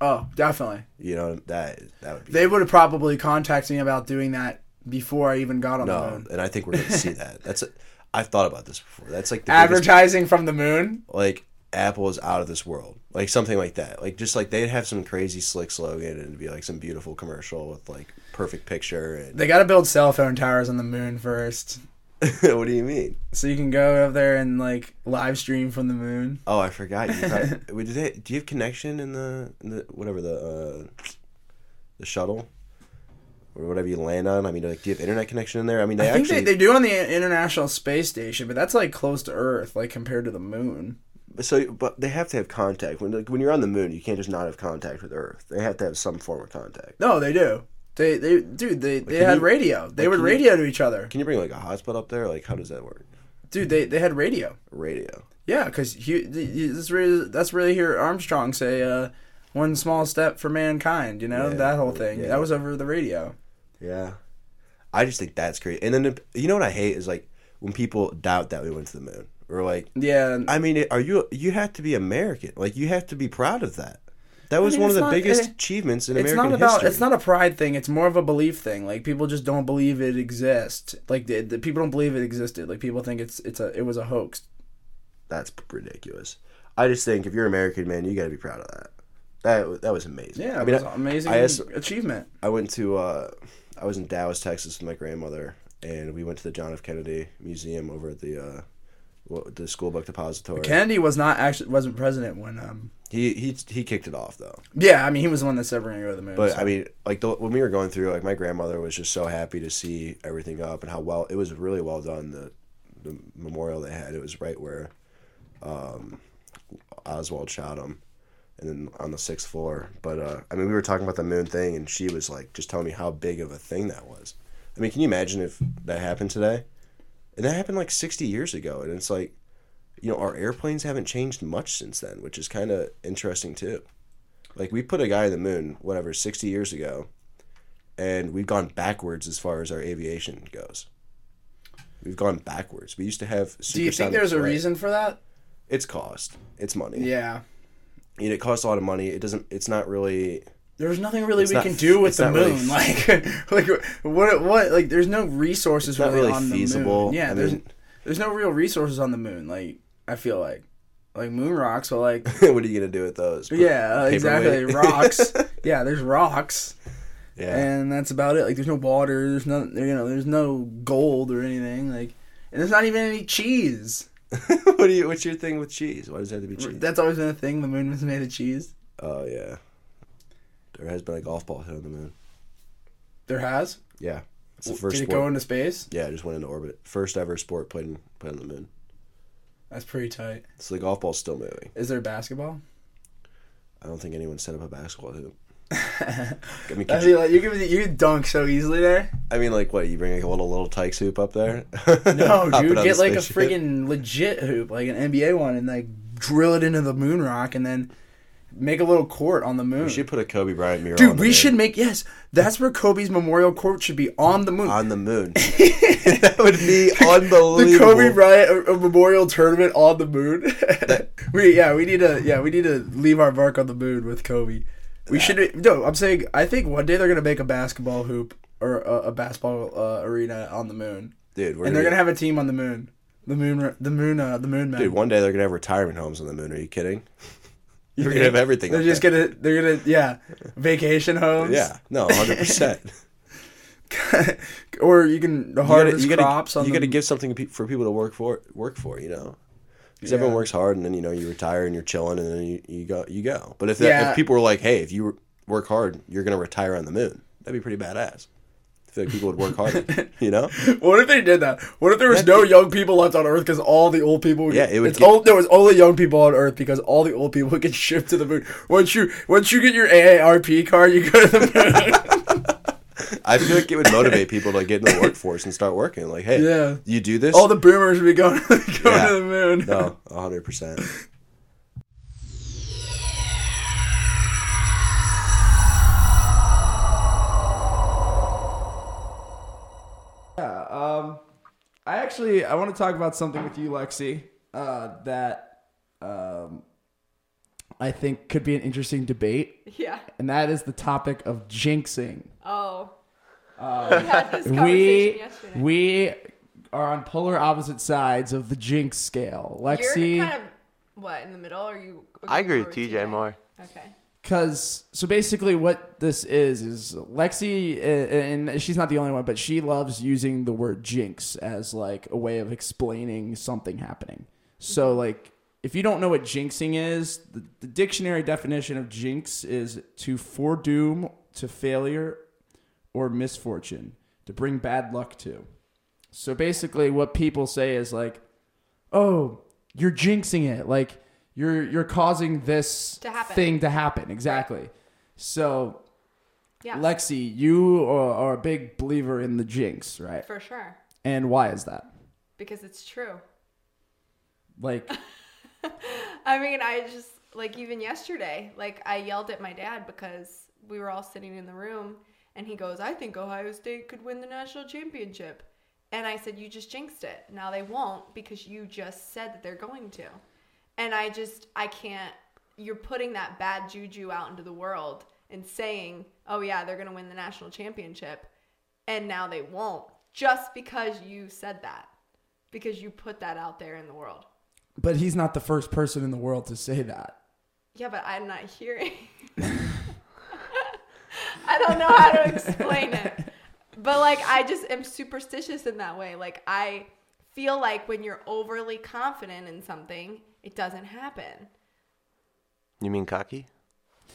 Speaker 1: Oh, definitely.
Speaker 4: You know that that would be
Speaker 1: They would have probably contacted me about doing that before I even got on the
Speaker 4: no,
Speaker 1: moon.
Speaker 4: and I think we're going to see that. That's a, I've thought about this before. That's like the biggest,
Speaker 1: Advertising from the moon.
Speaker 4: like Apple is out of this world, like something like that. Like just like they'd have some crazy slick slogan and it'd be like some beautiful commercial with like perfect picture. And
Speaker 1: They got to build cell phone towers on the moon first,
Speaker 4: what do you mean?
Speaker 1: so you can go up there and like live stream from the moon.
Speaker 4: Oh, I forgot. You probably, did they, do you have connection in the, in the whatever the uh, the shuttle or whatever you land on? I mean, like, do you have internet connection in there? I mean, they
Speaker 1: I think
Speaker 4: actually.
Speaker 1: they, they do on the International Space Station, but that's like close to Earth, like compared to the moon.
Speaker 4: So, but they have to have contact when like, when you're on the moon. You can't just not have contact with Earth. They have to have some form of contact.
Speaker 1: No, they do. They, they, dude, they, they had
Speaker 4: you-
Speaker 1: radio. They
Speaker 4: like,
Speaker 1: would
Speaker 4: can you-
Speaker 1: radio to each other.
Speaker 4: Can you bring like a hotspot up there? Like, how does that work?
Speaker 1: Dude, they, they had radio.
Speaker 4: Radio.
Speaker 1: Yeah, because that's really that's really hear Armstrong say, uh, "One small step for mankind." You know
Speaker 4: Yeah,
Speaker 1: that whole thing.
Speaker 4: yeah.
Speaker 1: That was over the radio.
Speaker 4: Yeah, I just think that's great. And then you know what I hate is like when people doubt that we went to the moon, or like,
Speaker 1: Yeah,
Speaker 4: I mean, are you you have to be American? Like, you have to be proud of that. That was
Speaker 1: mean,
Speaker 4: one of the
Speaker 1: not-
Speaker 4: biggest
Speaker 1: it-
Speaker 4: achievements in
Speaker 1: it's
Speaker 4: American
Speaker 1: not about
Speaker 4: history.
Speaker 1: it's not a pride thing. It's more of a belief thing. Like people just don't believe it exists. Like the, the people don't believe it existed. Like people think it's it's a it was a hoax.
Speaker 4: That's ridiculous. I just think if you're American, man, you got to be proud of that. That that was amazing.
Speaker 1: Yeah,
Speaker 4: I
Speaker 1: it
Speaker 4: mean,
Speaker 1: was
Speaker 4: I,
Speaker 1: an amazing
Speaker 4: I asked-
Speaker 1: achievement.
Speaker 4: I went to uh, I was in Dallas, Texas, with my grandmother, and we went to the John F. Kennedy Museum over at the uh, what, the school book depository.
Speaker 1: Kennedy was not actually wasn't president when um
Speaker 4: he he he kicked it off though.
Speaker 1: yeah I mean he was the one that said we're gonna go to the moon.
Speaker 4: But
Speaker 1: so-
Speaker 4: I mean, like the, when we were going through, like my grandmother was just so happy to see everything up and how well it was really well done. The the memorial they had, it was right where um, Oswald shot him, and then on the sixth floor. But uh, I mean, we were talking about the moon thing, and she was like just telling me how big of a thing that was. I mean, can you imagine if that happened today? And that happened like sixty years ago, and it's like, you know, our airplanes haven't changed much since then, which is kind of interesting too. Like we put a guy in the moon, whatever, sixty years ago, and we've gone backwards as far as our aviation goes. We've gone backwards. We used to have.
Speaker 1: do you think there's a reason for that?
Speaker 4: It's cost. It's money.
Speaker 1: Yeah.
Speaker 4: You know, it costs a lot of money. It doesn't. It's not really.
Speaker 1: There's nothing really we
Speaker 4: not
Speaker 1: can do with the
Speaker 4: not really
Speaker 1: moon. like, like what? What? Like, there's no resources really,
Speaker 4: really
Speaker 1: on
Speaker 4: feasible.
Speaker 1: the moon. Yeah,
Speaker 4: I
Speaker 1: there's
Speaker 4: mean-
Speaker 1: there's no real resources on the moon. Like, I feel like, like moon rocks. are like,
Speaker 4: what are you gonna do with those? Put
Speaker 1: yeah, exactly. Rocks. yeah, there's rocks,
Speaker 4: yeah.
Speaker 1: and that's about it. Like, there's no water. There's no, you know, there's no gold or anything. Like, and there's not even any cheese.
Speaker 4: what do you? What's your thing with cheese? Why does it have to be cheese?
Speaker 1: That's always been a thing. The moon was made of cheese.
Speaker 4: Oh yeah. There has been a golf ball hit on the moon.
Speaker 1: There has.
Speaker 4: Yeah. It's the first
Speaker 1: Did it
Speaker 4: sport.
Speaker 1: go into space?
Speaker 4: yeah, it just went into orbit. First ever sport played in, played on the moon.
Speaker 1: That's pretty tight.
Speaker 4: So the golf ball's still moving.
Speaker 1: Is there basketball?
Speaker 4: I don't think anyone set up a basketball hoop. I mean,
Speaker 1: I
Speaker 4: you,
Speaker 1: like you can you can dunk so easily there.
Speaker 4: I mean, like, what? You bring like a little little Tikes hoop up there?
Speaker 1: No, dude, get like a friggin' legit hoop, like an NBA one, and like drill it into the moon rock, and then make a little court on the moon.
Speaker 4: We should put a Kobe Bryant mural.
Speaker 1: Dude,
Speaker 4: the
Speaker 1: we
Speaker 4: moon.
Speaker 1: should make yes. That's where Kobe's memorial court should be on the moon.
Speaker 4: on the moon. that would be unbelievable.
Speaker 1: the Kobe Bryant a memorial tournament on the moon. we yeah, we need to yeah, we need to leave our mark on the moon with Kobe. We should no. I'm saying I think one day they're gonna make a basketball hoop or a, a basketball uh, arena on the moon,
Speaker 4: dude.
Speaker 1: And they're
Speaker 4: gonna,
Speaker 1: gonna have a team on the moon. The moon, the moon, uh, the moon man.
Speaker 4: dude. One day they're gonna have retirement homes on the moon. Are you kidding?
Speaker 1: You
Speaker 4: You're gonna have everything.
Speaker 1: They're just
Speaker 4: there.
Speaker 1: gonna, they're gonna, yeah, vacation homes.
Speaker 4: Yeah, no, hundred percent.
Speaker 1: or you can
Speaker 4: You gotta,
Speaker 1: harvest
Speaker 4: you gotta,
Speaker 1: crops on
Speaker 4: you
Speaker 1: the.
Speaker 4: gotta give something for people to work for. Work for, you know, because
Speaker 1: Yeah.
Speaker 4: everyone works hard, and then you know you retire and you're chilling, and then you, you go you go. But if that,
Speaker 1: Yeah.
Speaker 4: if people were like, hey, if you work hard, you're gonna retire on the moon, that'd be pretty badass. I feel like people would work hard, you know.
Speaker 1: What if they did that? What if there was no young people left on Earth because all the old people?
Speaker 4: Yeah, it would
Speaker 1: It's
Speaker 4: get-
Speaker 1: all, there was only young people on Earth because all the old people get shipped to the moon. Once you once you get your AARP card, you go to the moon.
Speaker 4: I feel like it would motivate people to get in the workforce and start working. Like, hey,
Speaker 1: yeah.
Speaker 4: you do this.
Speaker 1: All the boomers would be going, going
Speaker 4: yeah.
Speaker 1: to the moon.
Speaker 4: no, 100%.
Speaker 1: Yeah, um, I actually I want to talk about something with you, Lexi, uh, that um, I think could be an interesting debate.
Speaker 5: Yeah.
Speaker 1: And that is the topic of jinxing.
Speaker 5: Oh. we had this conversation
Speaker 1: We
Speaker 5: yesterday.
Speaker 1: we are on polar opposite sides of the jinx scale. Lexi,
Speaker 5: You're kind of what in the middle? Or you?
Speaker 3: I agree with TJ more.
Speaker 5: Okay.
Speaker 1: Because so basically, what this is is Lexi, uh, and she's not the only one, but she loves using the word jinx as like a way of explaining something happening. So like, if you don't know what jinxing is, the, the dictionary definition of jinx is to foredoom to failure or misfortune, to bring bad luck to. So basically, what people say is like, "Oh, you're jinxing it," like you're you're causing this
Speaker 5: To
Speaker 1: thing to happen. Exactly. So,
Speaker 5: Yeah.
Speaker 1: Lexi, you are, are a big believer in the jinx, right?
Speaker 5: for sure.
Speaker 1: And why is that?
Speaker 5: Because it's true.
Speaker 1: Like,
Speaker 5: I mean, I just like even yesterday, like I yelled at my dad because we were all sitting in the room and he goes, "I think Ohio State could win the national championship." And I said, "You just jinxed it. Now they won't because you just said that they're going to." And I just I can't you're putting that bad juju out into the world and saying, "Oh yeah, they're going to win the national championship." And now they won't just because you said that. Because you put that out there in the world.
Speaker 1: but he's not the first person in the world to say that.
Speaker 5: Yeah, but I'm not hearing. I don't know how to explain it. But like I just am superstitious in that way. Like I feel like when you're overly confident in something, it doesn't happen.
Speaker 3: You mean cocky?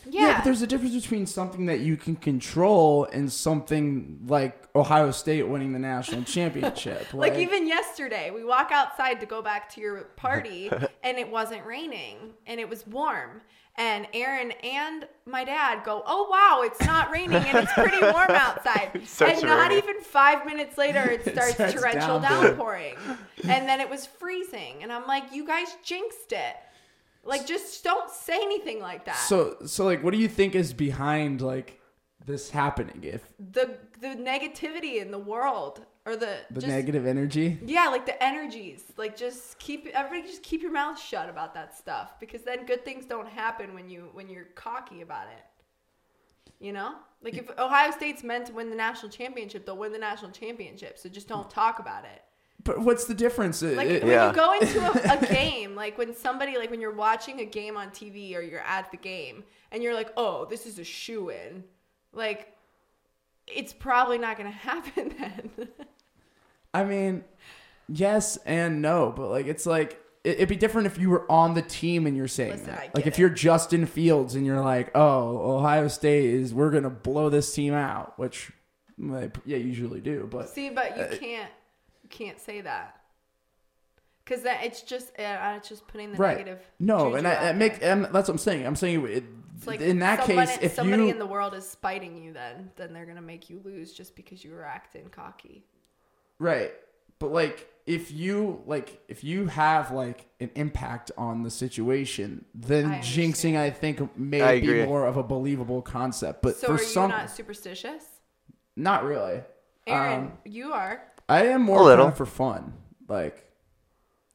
Speaker 5: Yeah.
Speaker 1: but there's a difference between something that you can control and something like Ohio State winning the national championship.
Speaker 5: like even yesterday, we walk outside to go back to your party and it wasn't raining and it was warm. And Aaron and my dad go, "Oh wow, it's not raining and it's pretty warm outside." and not
Speaker 3: raining.
Speaker 5: even five minutes later, it starts,
Speaker 1: starts
Speaker 5: torrential
Speaker 1: downpouring.
Speaker 5: downpouring, and then it was freezing. And I'm like, "You guys jinxed it! Like, just don't say anything like that."
Speaker 1: so so like, what do you think is behind like this happening? If
Speaker 5: the the negativity in the world or the
Speaker 1: the
Speaker 5: just,
Speaker 1: negative energy,
Speaker 5: Yeah, like the energies. Like just keep everybody just keep your mouth shut about that stuff because then good things don't happen when you when you're cocky about it. You know? Like if Ohio State's meant to win the national championship, they'll win the national championship. So just don't talk about it.
Speaker 1: but what's the difference?
Speaker 5: Like
Speaker 1: it-
Speaker 5: when
Speaker 3: Yeah.
Speaker 5: you go into a, a game, like when somebody like when you're watching a game on TV or you're at the game and you're like, "Oh, this is a shoe in." Like it's probably not going to happen then.
Speaker 1: I mean, yes and no, but like it's like it- it'd be different if you were on the team and you're saying
Speaker 5: Listen,
Speaker 1: that. Like if
Speaker 5: it.
Speaker 1: you're Justin Fields and you're like, "Oh, Ohio State is we're gonna blow this team out," which they, yeah, usually do, but
Speaker 5: See, but you
Speaker 1: Uh,
Speaker 5: can't you can't say that because that it's just uh, it's just putting the
Speaker 1: right?
Speaker 5: negative.
Speaker 1: No, and I, I make and that's what I'm saying. I'm saying it,
Speaker 5: like
Speaker 1: in that
Speaker 5: somebody,
Speaker 1: case, if
Speaker 5: somebody
Speaker 1: you
Speaker 5: in the world is spiting you, then then they're gonna make you lose just because you were acting cocky.
Speaker 1: Right. But like if you like if you have like an impact on the situation, then
Speaker 5: I
Speaker 1: jinxing. I think may
Speaker 3: I
Speaker 1: be more of a believable concept. But
Speaker 5: so
Speaker 1: for
Speaker 5: are you
Speaker 1: some
Speaker 5: not superstitious,
Speaker 1: not really.
Speaker 5: Aaron?
Speaker 1: Um,
Speaker 5: you are.
Speaker 1: I am more
Speaker 3: A little.
Speaker 1: for fun. Like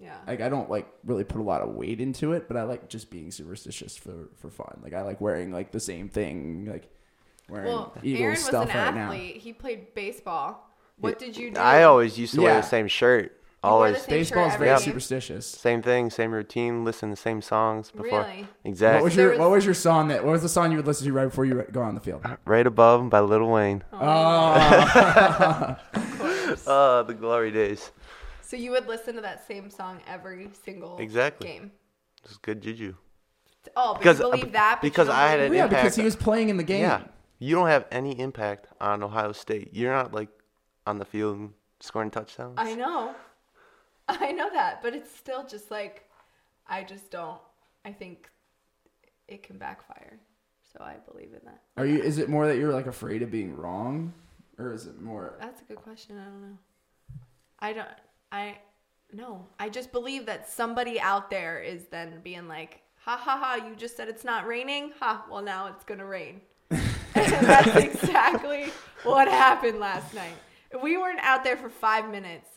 Speaker 5: Yeah.
Speaker 1: like I don't like really put a lot of weight into it, but I like just being superstitious for for fun. Like I like wearing like the same thing, like wearing
Speaker 5: well,
Speaker 1: Eagles
Speaker 5: Aaron was
Speaker 1: stuff
Speaker 5: an
Speaker 1: right
Speaker 5: athlete. He played baseball. What did you do?
Speaker 3: I always used to wear
Speaker 1: Yeah.
Speaker 3: the same shirt. Always
Speaker 5: the same.
Speaker 1: Baseball's
Speaker 5: shirt
Speaker 1: very
Speaker 5: every game?
Speaker 1: superstitious.
Speaker 3: same thing, same routine, listen to the same songs before.
Speaker 5: Really?
Speaker 3: Exactly.
Speaker 1: What was
Speaker 5: There
Speaker 1: your
Speaker 5: was-
Speaker 1: What was your song that? What was the song you would listen to right before you go on the field?
Speaker 3: Right above by Lil Wayne.
Speaker 1: Oh,
Speaker 3: Uh, the glory days.
Speaker 5: So you would listen to that same song every single
Speaker 3: Exactly.
Speaker 5: game.
Speaker 3: It's good juju.
Speaker 5: Oh, but
Speaker 3: Because-
Speaker 5: you believe that? but
Speaker 3: because I had
Speaker 5: believe
Speaker 3: an
Speaker 1: yeah,
Speaker 5: it?
Speaker 1: because he was playing in the game.
Speaker 3: Yeah. You don't have any impact on Ohio State. You're not like on the field scoring touchdowns.
Speaker 5: I know. I know that, but it's still just like I just don't. I think it can backfire. So I believe in that.
Speaker 1: Are you? Is it more that you're like afraid of being wrong, or is it more?
Speaker 5: That's a good question. I don't know. I don't. I no. I just believe that somebody out there is then being like, "Ha ha ha! You just said it's not raining. Ha! Well, now it's gonna rain." and that's exactly what happened last night. We weren't out there for five minutes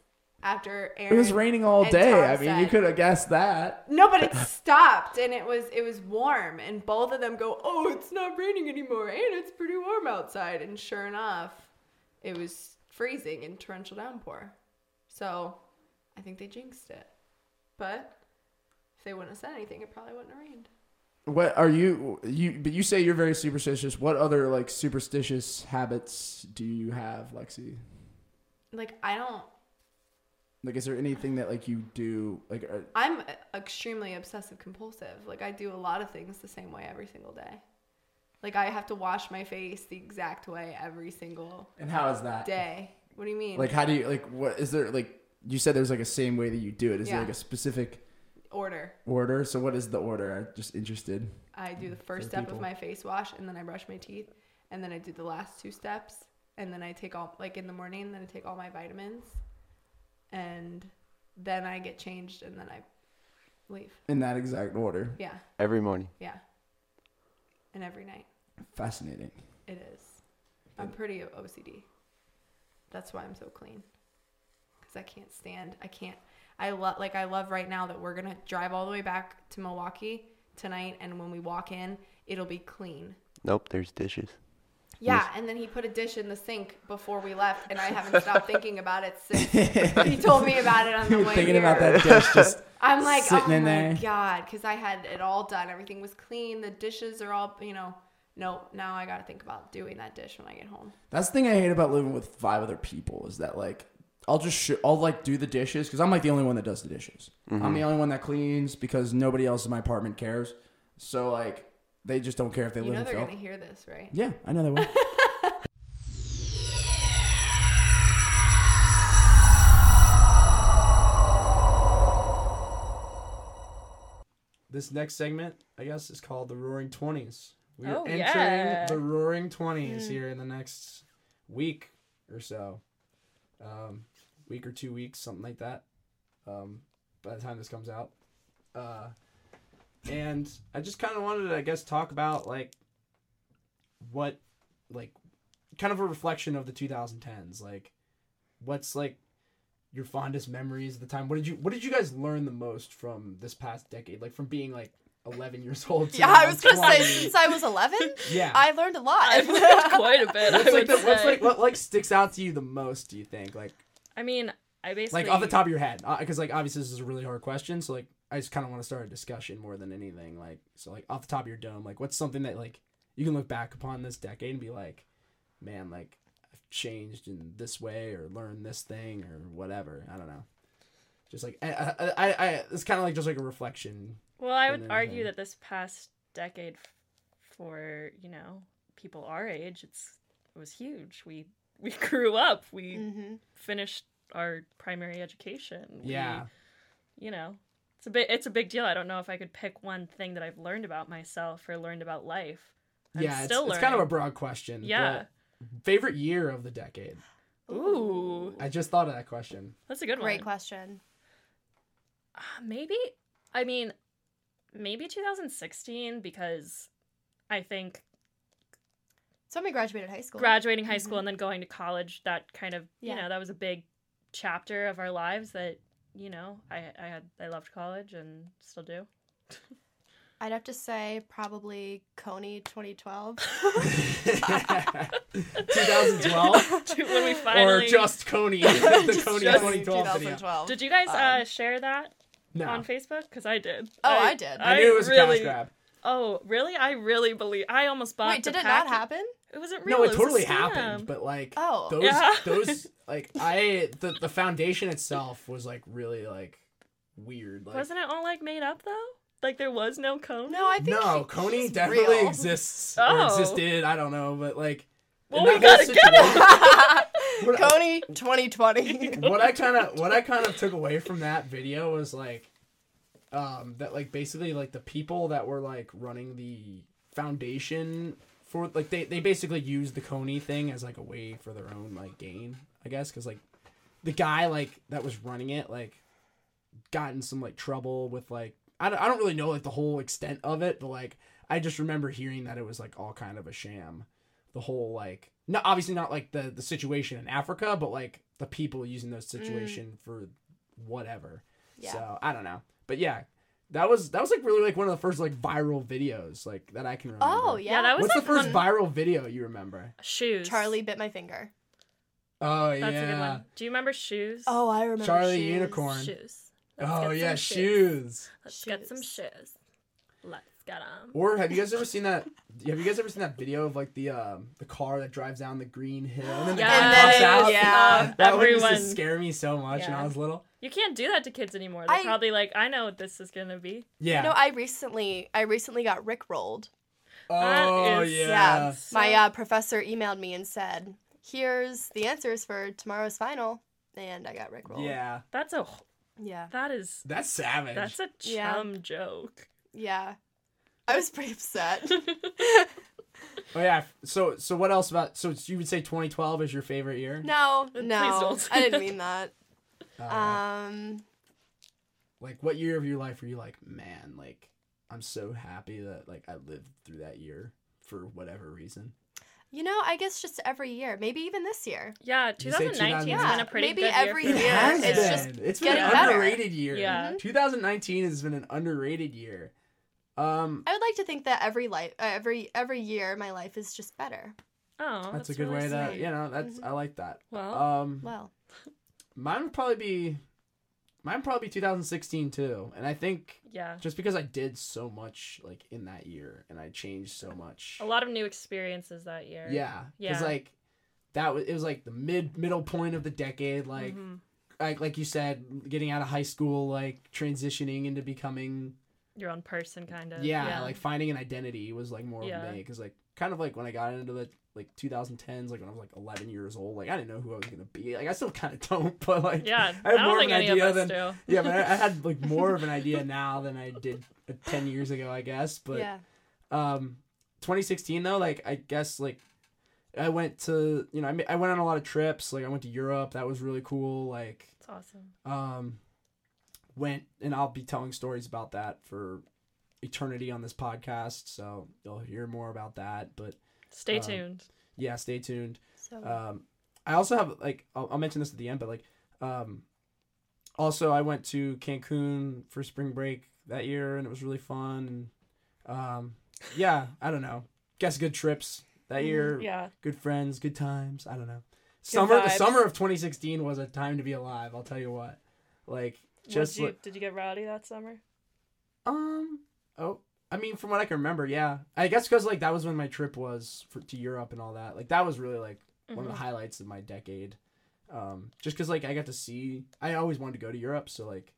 Speaker 5: after Aaron.
Speaker 1: It was raining all day.
Speaker 5: Tom
Speaker 1: I mean, you could have guessed that.
Speaker 5: No, but it stopped and it was it was warm and both of them go, "Oh, it's not raining anymore and it's pretty warm outside." And sure enough, it was freezing and torrential downpour. So, I think they jinxed it. But if they wouldn't have said anything, it probably wouldn't have rained.
Speaker 1: What are you you but you say you're very superstitious. What other like superstitious habits do you have, Lexi?
Speaker 5: Like I don't
Speaker 1: Like is there anything that like you do like uh,
Speaker 5: I'm extremely obsessive compulsive. Like I do a lot of things the same way every single day. Like I have to wash my face the exact way every single
Speaker 1: and how is that?
Speaker 5: day. What do you mean?
Speaker 1: Like how do you like what is there like you said there's like a same way that you do it. Is there like a specific
Speaker 5: order.
Speaker 1: order? So what is the order? I'm just interested.
Speaker 5: I do the first step
Speaker 1: people.
Speaker 5: of my face wash and then I brush my teeth and then I do the last two steps and then I take all like in the morning then I take all my vitamins and then I get changed and then I leave.
Speaker 1: In that exact order.
Speaker 5: Yeah.
Speaker 4: Every morning.
Speaker 5: Yeah. And every night.
Speaker 1: Fascinating.
Speaker 5: It is. I'm pretty OCD. That's why I'm so clean. Cuz I can't stand I can't I love like I love right now that we're going to drive all the way back to Milwaukee tonight and when we walk in it'll be clean.
Speaker 4: Nope, there's dishes.
Speaker 5: Yeah, and then he put a dish in the sink before we left, and I haven't stopped thinking about it since he told me about it on the way
Speaker 1: Thinking
Speaker 5: here.
Speaker 1: about that dish just
Speaker 5: I'm like, oh
Speaker 1: sitting
Speaker 5: oh
Speaker 1: in
Speaker 5: my
Speaker 1: there.
Speaker 5: god, because I had it all done. Everything was clean. The dishes are all, you know. Nope. Now I got to think about doing that dish when I get home.
Speaker 1: That's the thing I hate about living with five other people is that like I'll just sh- I'll like do the dishes because I'm like the only one that does the dishes. I'm the only one that cleans because nobody else in my apartment cares. So like they just don't care if they live.
Speaker 5: You
Speaker 1: live
Speaker 5: know they're
Speaker 1: filth.
Speaker 5: gonna hear this, right?
Speaker 1: Yeah, I know they will. this next segment, I guess, is called the Roaring Twenties. We are
Speaker 6: Oh,
Speaker 1: entering
Speaker 6: yeah.
Speaker 1: the Roaring Twenties here in the next week or so, um, week or two weeks, something like that. Um, by the time this comes out, uh, and I just kind of wanted to, I guess, talk about like what, like, kind of a reflection of the 2010s. Like, what's like your fondest memories of the time? What did you What did you guys learn the most from this past decade? Like from being like 11 years old.
Speaker 7: Yeah, I was gonna say since I was 11,
Speaker 1: Yeah.
Speaker 7: I learned a lot.
Speaker 6: I've learned quite a bit. I
Speaker 1: what's like,
Speaker 6: would
Speaker 1: the, what's like what like sticks out to you the most? Do you think like
Speaker 6: I mean, I basically
Speaker 1: like off the top of your head? Uh, because like obviously this is a really hard question, so like I just kind of want to start a discussion more than anything. Like so like off the top of your dome, like what's something that like you can look back upon this decade and be like, man, like I've changed in this way or learned this thing or whatever. I don't know. Just like I I, I, I it's kind of like just like a reflection.
Speaker 6: Well, I would argue that this past decade, for you know people our age, it's it was huge. We we grew up. We
Speaker 7: hmm
Speaker 6: finished our primary education. We-
Speaker 1: Yeah.
Speaker 6: you know, it's a bit it's a big deal. I don't know if I could pick one thing that I've learned about myself or learned about life. I'm
Speaker 1: yeah, it's,
Speaker 6: still
Speaker 1: it's kind of a broad question.
Speaker 6: Yeah.
Speaker 1: favorite year of the decade.
Speaker 6: Ooh,
Speaker 1: I just thought of that question.
Speaker 6: that's a good
Speaker 7: Great
Speaker 6: one.
Speaker 7: Great question.
Speaker 6: Uh, maybe I mean maybe 2016 because I think
Speaker 7: So we graduated high school.
Speaker 6: graduating high school and then going to college that kind of you know that was a big chapter of our lives that you know I I had I loved college and still do.
Speaker 7: I'd have to say probably Kony 2012.
Speaker 1: 2012
Speaker 6: when we finally...
Speaker 1: or just Kony, the Kony
Speaker 6: just
Speaker 1: 2012 video.
Speaker 7: 2012.
Speaker 6: Did you guys uh,
Speaker 7: Um,
Speaker 6: share that
Speaker 1: No,
Speaker 6: on Facebook? Because I did.
Speaker 7: Oh, I did.
Speaker 1: I knew it was a
Speaker 6: really,
Speaker 1: cash grab.
Speaker 6: Oh, really? I really believe. I almost bought.
Speaker 7: Wait,
Speaker 6: the
Speaker 7: did it not happen?
Speaker 6: It wasn't real.
Speaker 1: No, it
Speaker 6: was a
Speaker 1: totally happened, but like
Speaker 7: Oh.
Speaker 1: those
Speaker 6: Yeah.
Speaker 1: those like I the the foundation itself was like really like weird. Like
Speaker 6: Wasn't it all like made up though? Like there was no Kony.
Speaker 7: No, I think
Speaker 1: no,
Speaker 7: he-
Speaker 1: Kony
Speaker 7: he's
Speaker 1: definitely
Speaker 7: real.
Speaker 1: exists or
Speaker 6: Oh.
Speaker 1: existed. I don't know, but like
Speaker 6: Well, we gotta
Speaker 1: whole
Speaker 6: get
Speaker 1: situation- What
Speaker 7: Kony 2020.
Speaker 1: what I kind of what I kind of took away from that video was like um that like basically like the people that were like running the foundation for like they they basically used the Kony thing as like a way for their own like gain, I guess cuz like the guy like that was running it like got in some like trouble with like I don't, I don't really know like the whole extent of it, but like I just remember hearing that it was like all kind of a sham. the whole like no obviously not like the the situation in Africa, but like the people using those mm. situation for whatever.
Speaker 7: Yeah.
Speaker 1: So I don't know, but yeah, that was that was like really like one of the first like viral videos like that I can remember.
Speaker 7: Oh yeah.
Speaker 6: Yeah, that was
Speaker 1: What's the first
Speaker 6: one-
Speaker 1: viral video you remember?
Speaker 6: Shoes.
Speaker 7: Charlie bit my finger.
Speaker 1: Oh
Speaker 6: That's
Speaker 1: yeah.
Speaker 6: a good one. Do you remember shoes?
Speaker 7: Oh, I remember.
Speaker 1: Charlie
Speaker 7: shoes.
Speaker 1: Unicorn.
Speaker 6: Shoes. Let's
Speaker 1: Oh yeah,
Speaker 6: some
Speaker 1: shoes.
Speaker 6: Let's get some
Speaker 7: Shoes.
Speaker 6: shoes. Let's get them.
Speaker 1: Or have you guys ever seen that? Have you guys ever seen that video of like the um the car that drives down the green hill and then the
Speaker 6: Yeah.
Speaker 1: car
Speaker 7: And
Speaker 1: pops out?
Speaker 7: yeah.
Speaker 1: That one used to scare me so much when I was little.
Speaker 6: You can't do that to kids anymore. They're
Speaker 7: I-
Speaker 6: probably like, I know what this is gonna be.
Speaker 1: Yeah.
Speaker 7: You know, I recently, I recently got Rick rolled.
Speaker 1: oh
Speaker 6: That is-
Speaker 1: yeah.
Speaker 7: Yeah.
Speaker 6: So-
Speaker 7: My uh, professor emailed me and said, "Here's the answers for tomorrow's final," and I got Rick rolled.
Speaker 1: Yeah.
Speaker 6: That's a
Speaker 7: Yeah.
Speaker 6: that is
Speaker 1: That's savage.
Speaker 6: that's a
Speaker 7: Yeah.
Speaker 6: chum joke.
Speaker 7: Yeah. I was pretty upset.
Speaker 1: oh yeah. So so what else about? So you would say 2012 is your favorite year?
Speaker 7: No,
Speaker 6: Please
Speaker 7: no,
Speaker 6: don't.
Speaker 7: I didn't mean that.
Speaker 1: Uh,
Speaker 7: Um,
Speaker 1: like what year of your life were you like, man? Like I'm so happy that like I lived through that year for whatever reason.
Speaker 7: you know, I guess just every year, maybe even this year.
Speaker 6: Yeah, 2019 has
Speaker 1: 2000?
Speaker 6: been a pretty
Speaker 7: Maybe
Speaker 6: good
Speaker 7: every
Speaker 6: year.
Speaker 1: It
Speaker 6: for
Speaker 7: year,
Speaker 1: has
Speaker 7: it's
Speaker 1: been.
Speaker 7: just
Speaker 1: it's been an
Speaker 7: getting better.
Speaker 1: underrated year.
Speaker 6: Yeah.
Speaker 1: 2019 has been an underrated year. Um,
Speaker 7: I would like to think that every life, uh, every every year, my life is just better.
Speaker 6: Oh,
Speaker 1: that's, a good
Speaker 6: really
Speaker 1: way to,
Speaker 6: sweet.
Speaker 1: you know, that's
Speaker 7: Mhm.
Speaker 1: I like that.
Speaker 6: Well,
Speaker 1: Um,
Speaker 7: Well,
Speaker 1: mine would probably be, mine would probably be 2016 too, and I think
Speaker 6: yeah,
Speaker 1: just because I did so much like in that year and I changed so much.
Speaker 6: a lot of new experiences that year.
Speaker 1: Yeah, because
Speaker 6: Yeah.
Speaker 1: like that was it was like the mid middle point of the decade, like
Speaker 6: Mhm.
Speaker 1: like like you said, getting out of high school, like transitioning into becoming
Speaker 6: your own person, kind of.
Speaker 1: yeah, like finding an identity was like more
Speaker 6: Yeah.
Speaker 1: of me because like kind of like when I got into the like 2010s, like when I was like 11 years old, like I didn't know who I was gonna be. Like I still kind of don't, but like
Speaker 6: yeah.
Speaker 1: I
Speaker 6: I,
Speaker 1: have
Speaker 6: don't
Speaker 1: more of an
Speaker 6: any of
Speaker 1: idea than
Speaker 6: do.
Speaker 1: yeah, but I, I had like more of an idea now than I did uh, 10 years ago, I guess. But
Speaker 7: yeah.
Speaker 1: um, 2016 though, like I guess like I went to you know I ma- I went on a lot of trips. Like I went to Europe, that was really cool. Like
Speaker 6: It's awesome.
Speaker 1: um, went and I'll be telling stories about that for eternity on this podcast, so you'll hear more about that. But
Speaker 6: Stay
Speaker 1: Um,
Speaker 6: tuned.
Speaker 1: yeah, stay tuned.
Speaker 7: So
Speaker 1: Um, I also have like I'll, I'll mention this at the end, but like um, also I went to Cancun for spring break that year, and it was really fun. And um, yeah, I don't know. Guess good trips that year.
Speaker 6: Yeah.
Speaker 1: Good friends, good times. I don't know. Summer, the summer of 2016 was a time to be alive. I'll tell you what. Like just
Speaker 6: Did you,
Speaker 1: like-
Speaker 6: did you get rowdy that summer?
Speaker 1: um oh I mean from what I can remember, yeah. I guess because like that was when my trip was for to Europe and all that. Like that was really like one of the
Speaker 6: Mhm.
Speaker 1: highlights of my decade. Um, just because like I got to see, I always wanted to go to Europe, so like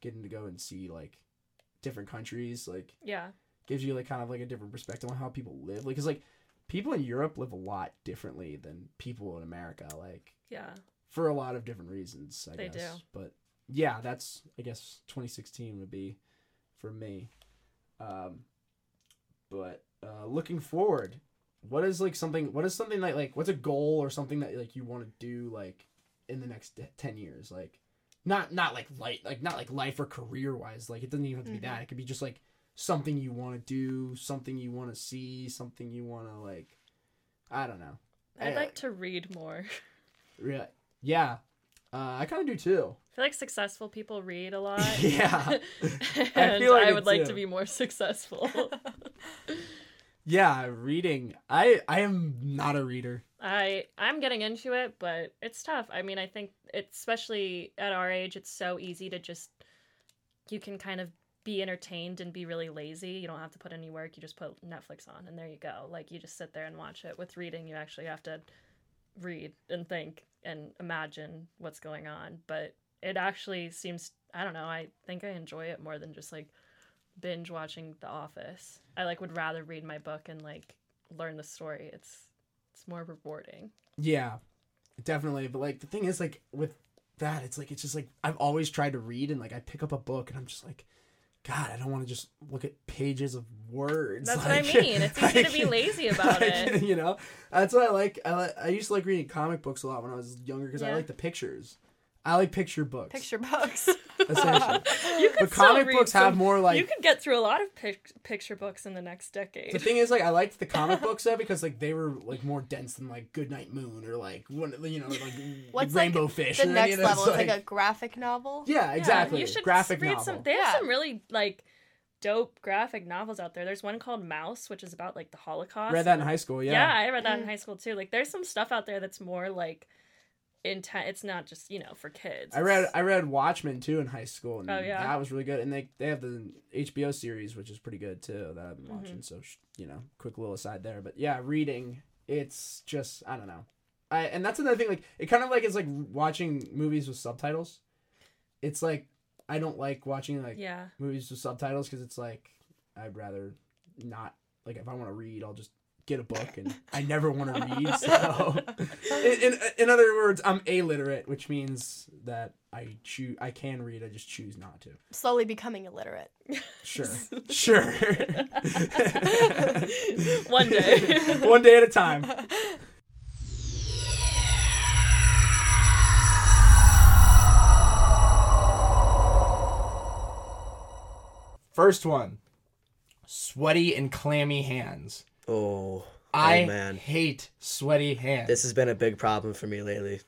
Speaker 1: getting to go and see like different countries like
Speaker 6: Yeah.
Speaker 1: gives you like kind of like a different perspective on how people live. Like, cause like people in Europe live a lot differently than people in America. Like
Speaker 6: Yeah.
Speaker 1: for a lot of different reasons, I
Speaker 6: They
Speaker 1: guess.
Speaker 6: do.
Speaker 1: But yeah, that's I guess 2016 would be for me. Um, but uh, looking forward, what is like something? What is something that like what's a goal or something that like you want to do like in the next ten years? Like not not like light like not like life or career wise. Like it doesn't even have to be that. It could be just like something you want to do, something you want to see, something you want to like. I don't know.
Speaker 6: I'd
Speaker 1: I-
Speaker 6: like to read more.
Speaker 1: Really? Yeah. Uh, I kind of do too.
Speaker 6: I feel like successful people read a lot.
Speaker 1: Yeah.
Speaker 6: and I,
Speaker 1: feel like it
Speaker 6: would like
Speaker 1: too.
Speaker 6: to be more successful.
Speaker 1: Yeah, reading. I I am not a reader.
Speaker 6: I I'm getting into it, but it's tough. I mean, I think it's especially at our age, it's so easy to just you can kind of be entertained and be really lazy. You don't have to put any work. You just put Netflix on and there you go. Like you just sit there and watch it. With reading, you actually have to read and think and imagine what's going on, but it actually seems I don't know, I think I enjoy it more than just like binge watching The Office. I like would rather read my book and like learn the story. It's it's more rewarding.
Speaker 1: Yeah, definitely. But like the thing is, like with that, it's like it's just like I've always tried to read, and like I pick up a book, and I'm just like, God, I don't want to just look at pages of words.
Speaker 6: That's what I mean. It's easy to be lazy about it.
Speaker 1: You know, that's what I like. I like. I used to like reading comic books a lot when I was younger because I like the pictures. I like picture books.
Speaker 7: Picture books.
Speaker 1: essentially.
Speaker 6: You could
Speaker 1: But
Speaker 6: still
Speaker 1: comic
Speaker 6: read
Speaker 1: books have more like
Speaker 6: you could get through a lot of pic- picture books in the next decade.
Speaker 1: The thing is, like, I liked the comic books though because like they were like more dense than like Goodnight Moon or like one, you know, like,
Speaker 7: What's
Speaker 1: like
Speaker 7: like
Speaker 1: Rainbow Fish.
Speaker 7: the
Speaker 1: or any
Speaker 7: next
Speaker 1: of
Speaker 7: level? is like a graphic novel.
Speaker 1: yeah,
Speaker 6: Yeah,
Speaker 1: exactly.
Speaker 6: You should
Speaker 1: graphic
Speaker 6: read
Speaker 1: novel.
Speaker 6: some. They have
Speaker 7: Yeah.
Speaker 6: some really like dope graphic novels out there. There's one called Maus, which is about like the Holocaust.
Speaker 1: Read that in high school.
Speaker 6: Yeah,
Speaker 1: Yeah.
Speaker 6: I read that in mm. high school too. Like, there's some stuff out there that's more like intent. It's not just you know for kids.
Speaker 1: I read I read Watchmen too in high school, and
Speaker 6: Oh, yeah?
Speaker 1: that was really good. And they they have the HBO series, which is pretty good too. That I've been
Speaker 6: Mm-hmm.
Speaker 1: watching. So sh- you know, quick little aside there. But yeah, reading, it's just I don't know. I and that's another thing. Like it kind of like is like watching movies with subtitles. It's like I don't like watching like
Speaker 6: yeah.
Speaker 1: movies with subtitles because it's like I'd rather not like if I want to read, I'll just get a book, and I never want to read. So, in, in in other words, I'm illiterate, which means that I choose I can read, I just choose not to.
Speaker 7: Slowly becoming illiterate.
Speaker 1: Sure, sure.
Speaker 6: One day.
Speaker 1: One day at a time. First one. Sweaty and clammy hands.
Speaker 8: Oh, oh,
Speaker 1: I
Speaker 8: oh man,
Speaker 1: hate sweaty hands.
Speaker 8: this has been a big problem for me lately.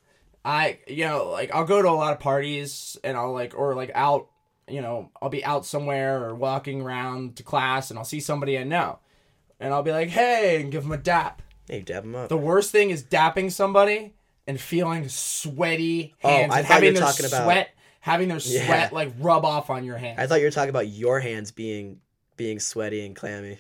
Speaker 1: I you know like I'll go to a lot of parties and I'll like or like out you know I'll be out somewhere or walking around to class and I'll see somebody I know and I'll be like hey and give them a dap.
Speaker 8: Hey, dab them up.
Speaker 1: The worst thing is dapping somebody and feeling sweaty
Speaker 8: Oh,
Speaker 1: hands
Speaker 8: I
Speaker 1: and
Speaker 8: thought you
Speaker 1: having
Speaker 8: were
Speaker 1: their
Speaker 8: talking about-
Speaker 1: sweat having their sweat
Speaker 8: Yeah.
Speaker 1: like rub off on your hands.
Speaker 8: I thought you were talking about your hands being being sweaty and clammy.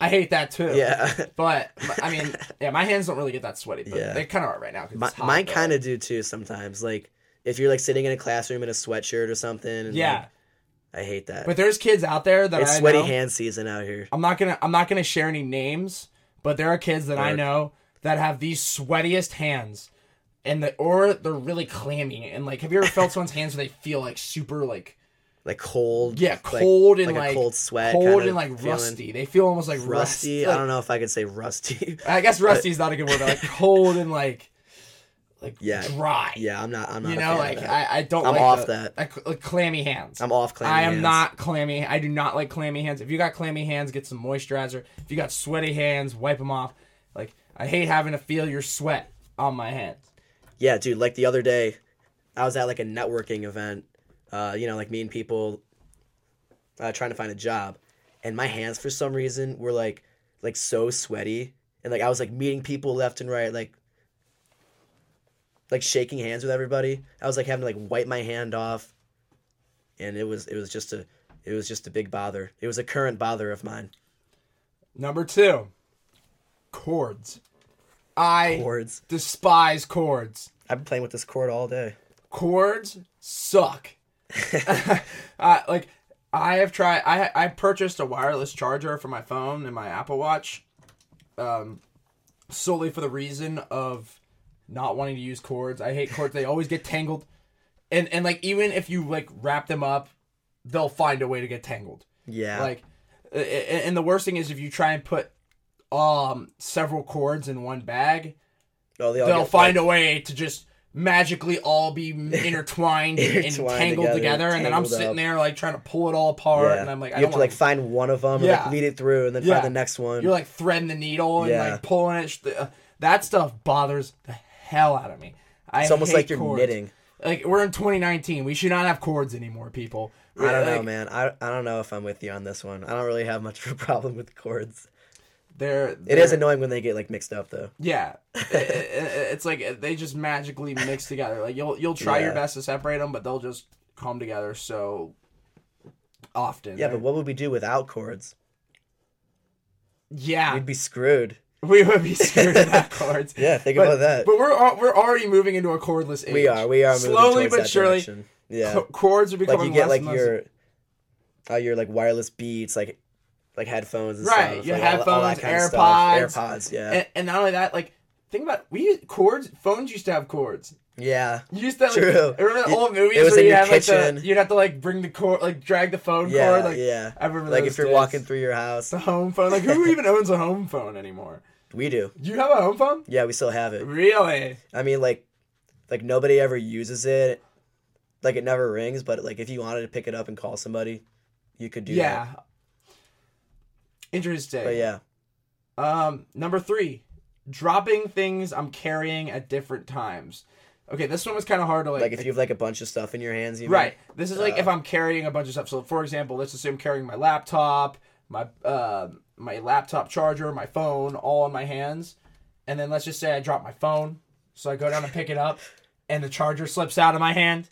Speaker 1: I hate that too.
Speaker 8: Yeah.
Speaker 1: But I mean yeah my hands don't really get that sweaty but
Speaker 8: Yeah.
Speaker 1: they kind of are right now.
Speaker 8: My,
Speaker 1: it's hot,
Speaker 8: mine kind of do too sometimes. Like if you're like sitting in a classroom in a sweatshirt or something. And,
Speaker 1: yeah.
Speaker 8: like, I hate that.
Speaker 1: But there's kids out there that
Speaker 8: it's
Speaker 1: I
Speaker 8: sweaty
Speaker 1: know,
Speaker 8: hand season out here.
Speaker 1: I'm not gonna I'm not gonna share any names, but there are kids that I know that have these sweatiest hands, and the or they're really clammy and like have you ever felt someone's hands where they feel like super like
Speaker 8: Like cold.
Speaker 1: yeah
Speaker 8: like-
Speaker 1: cold and
Speaker 8: like,
Speaker 1: like,
Speaker 8: a cold sweat.
Speaker 1: cold and like rusty. They feel almost like
Speaker 8: Rusty.
Speaker 1: Rust,
Speaker 8: I don't know if I could say rusty.
Speaker 1: I guess rusty is not a good word, like cold and like like
Speaker 8: Yeah.
Speaker 1: dry.
Speaker 8: yeah, I'm not. I'm not.
Speaker 1: you know, like. I, I don't
Speaker 8: I'm
Speaker 1: like
Speaker 8: off
Speaker 1: the-
Speaker 8: that.
Speaker 1: like, like clammy hands.
Speaker 8: I'm off clammy
Speaker 1: I am
Speaker 8: hands.
Speaker 1: not clammy. I do not like clammy hands. If you got clammy hands, get some moisturizer. If you got sweaty hands, wipe them off. Like I hate having to feel your sweat on my hands.
Speaker 8: Yeah, dude. Like the other day, I was at like a networking event. Uh, you know, like meeting people, uh, trying to find a job, and my hands for some reason were like, like so sweaty, and like I was like meeting people left and right, like, like shaking hands with everybody. I was like having to like wipe my hand off, and it was it was just a it was just a big bother. It was a current bother of mine.
Speaker 1: Number two, cords. I
Speaker 8: Cords.
Speaker 1: despise cords.
Speaker 8: I've been playing with this cord all day.
Speaker 1: Cords suck. uh, like I have tried. I I purchased a wireless charger for my phone and my Apple Watch, um, solely for the reason of not wanting to use cords. I hate cords. They always get tangled, and and like even if you like wrap them up, they'll find a way to get tangled.
Speaker 8: Yeah.
Speaker 1: Like, and the worst thing is if you try and put um several cords in one bag,
Speaker 8: oh, they
Speaker 1: they'll find
Speaker 8: like,
Speaker 1: a way to just magically all be intertwined, and tangled together,
Speaker 8: together,
Speaker 1: and then I'm sitting
Speaker 8: up.
Speaker 1: there like trying to pull it all apart,
Speaker 8: Yeah.
Speaker 1: and I'm like, I
Speaker 8: you
Speaker 1: don't
Speaker 8: have to like
Speaker 1: wanna-
Speaker 8: find one of them and
Speaker 1: Yeah.
Speaker 8: like lead it through, and then
Speaker 1: Yeah.
Speaker 8: find the next one.
Speaker 1: You're like threading the needle and
Speaker 8: Yeah.
Speaker 1: like pulling it. uh, That stuff bothers the hell out of me. I
Speaker 8: it's almost like you're knitting.
Speaker 1: Like we're in 2019, we should not have cords anymore, people.
Speaker 8: I don't know, man. I, I don't know if I'm with you on this one. I don't really have much of a problem with cords.
Speaker 1: They're,
Speaker 8: It
Speaker 1: they're
Speaker 8: is annoying when they get like mixed up though.
Speaker 1: Yeah, It- it- it's like they just magically mix together. Like you'll you'll try your best to separate them, but they'll just come together so often.
Speaker 8: Yeah,
Speaker 1: They're-
Speaker 8: but what would we do without cords?
Speaker 1: yeah,
Speaker 8: We'd be screwed.
Speaker 1: we would be screwed without cords.
Speaker 8: Yeah, think
Speaker 1: but,
Speaker 8: about that.
Speaker 1: But we're we're already moving into a cordless age.
Speaker 8: we are. We are
Speaker 1: slowly but surely.
Speaker 8: direction. Yeah,
Speaker 1: cords are
Speaker 8: like
Speaker 1: becoming
Speaker 8: you get
Speaker 1: less
Speaker 8: like your, uh, your like wireless beats, like, like headphones. And
Speaker 1: Right,
Speaker 8: stuff,
Speaker 1: your
Speaker 8: like, all- all that
Speaker 1: headphones,
Speaker 8: kind of stuff.
Speaker 1: AirPods.
Speaker 8: AirPods. Yeah,
Speaker 1: and, and not only that, like think about we used cords. Phones used to have cords.
Speaker 8: yeah,
Speaker 1: You used to like,
Speaker 8: True.
Speaker 1: remember the old movies
Speaker 8: it was
Speaker 1: where
Speaker 8: in
Speaker 1: you had like the you'd have to like bring the cord like drag the phone
Speaker 8: yeah,
Speaker 1: cord like
Speaker 8: yeah.
Speaker 1: I remember
Speaker 8: Like if you're
Speaker 1: days.
Speaker 8: walking through your house,
Speaker 1: the home phone like who even owns a home phone anymore?
Speaker 8: we do.
Speaker 1: Do you have a home phone?
Speaker 8: Yeah, we still have it.
Speaker 1: Really?
Speaker 8: I mean, like, like nobody ever uses it. like it never rings, but like if you wanted to pick it up and call somebody, you could do
Speaker 1: yeah.
Speaker 8: that.
Speaker 1: Interesting.
Speaker 8: But yeah,
Speaker 1: Um, number three, dropping things I'm carrying at different times. Okay, this one was kind of hard to like.
Speaker 8: like if you have like a bunch of stuff in your hands, you
Speaker 1: right. This is like
Speaker 8: Uh,
Speaker 1: if I'm carrying a bunch of stuff. So, for example, let's assume carrying my laptop, my uh, my laptop charger, my phone, all in my hands, and then let's just say I drop my phone. So I go down and pick it up, and the charger slips out of my hand,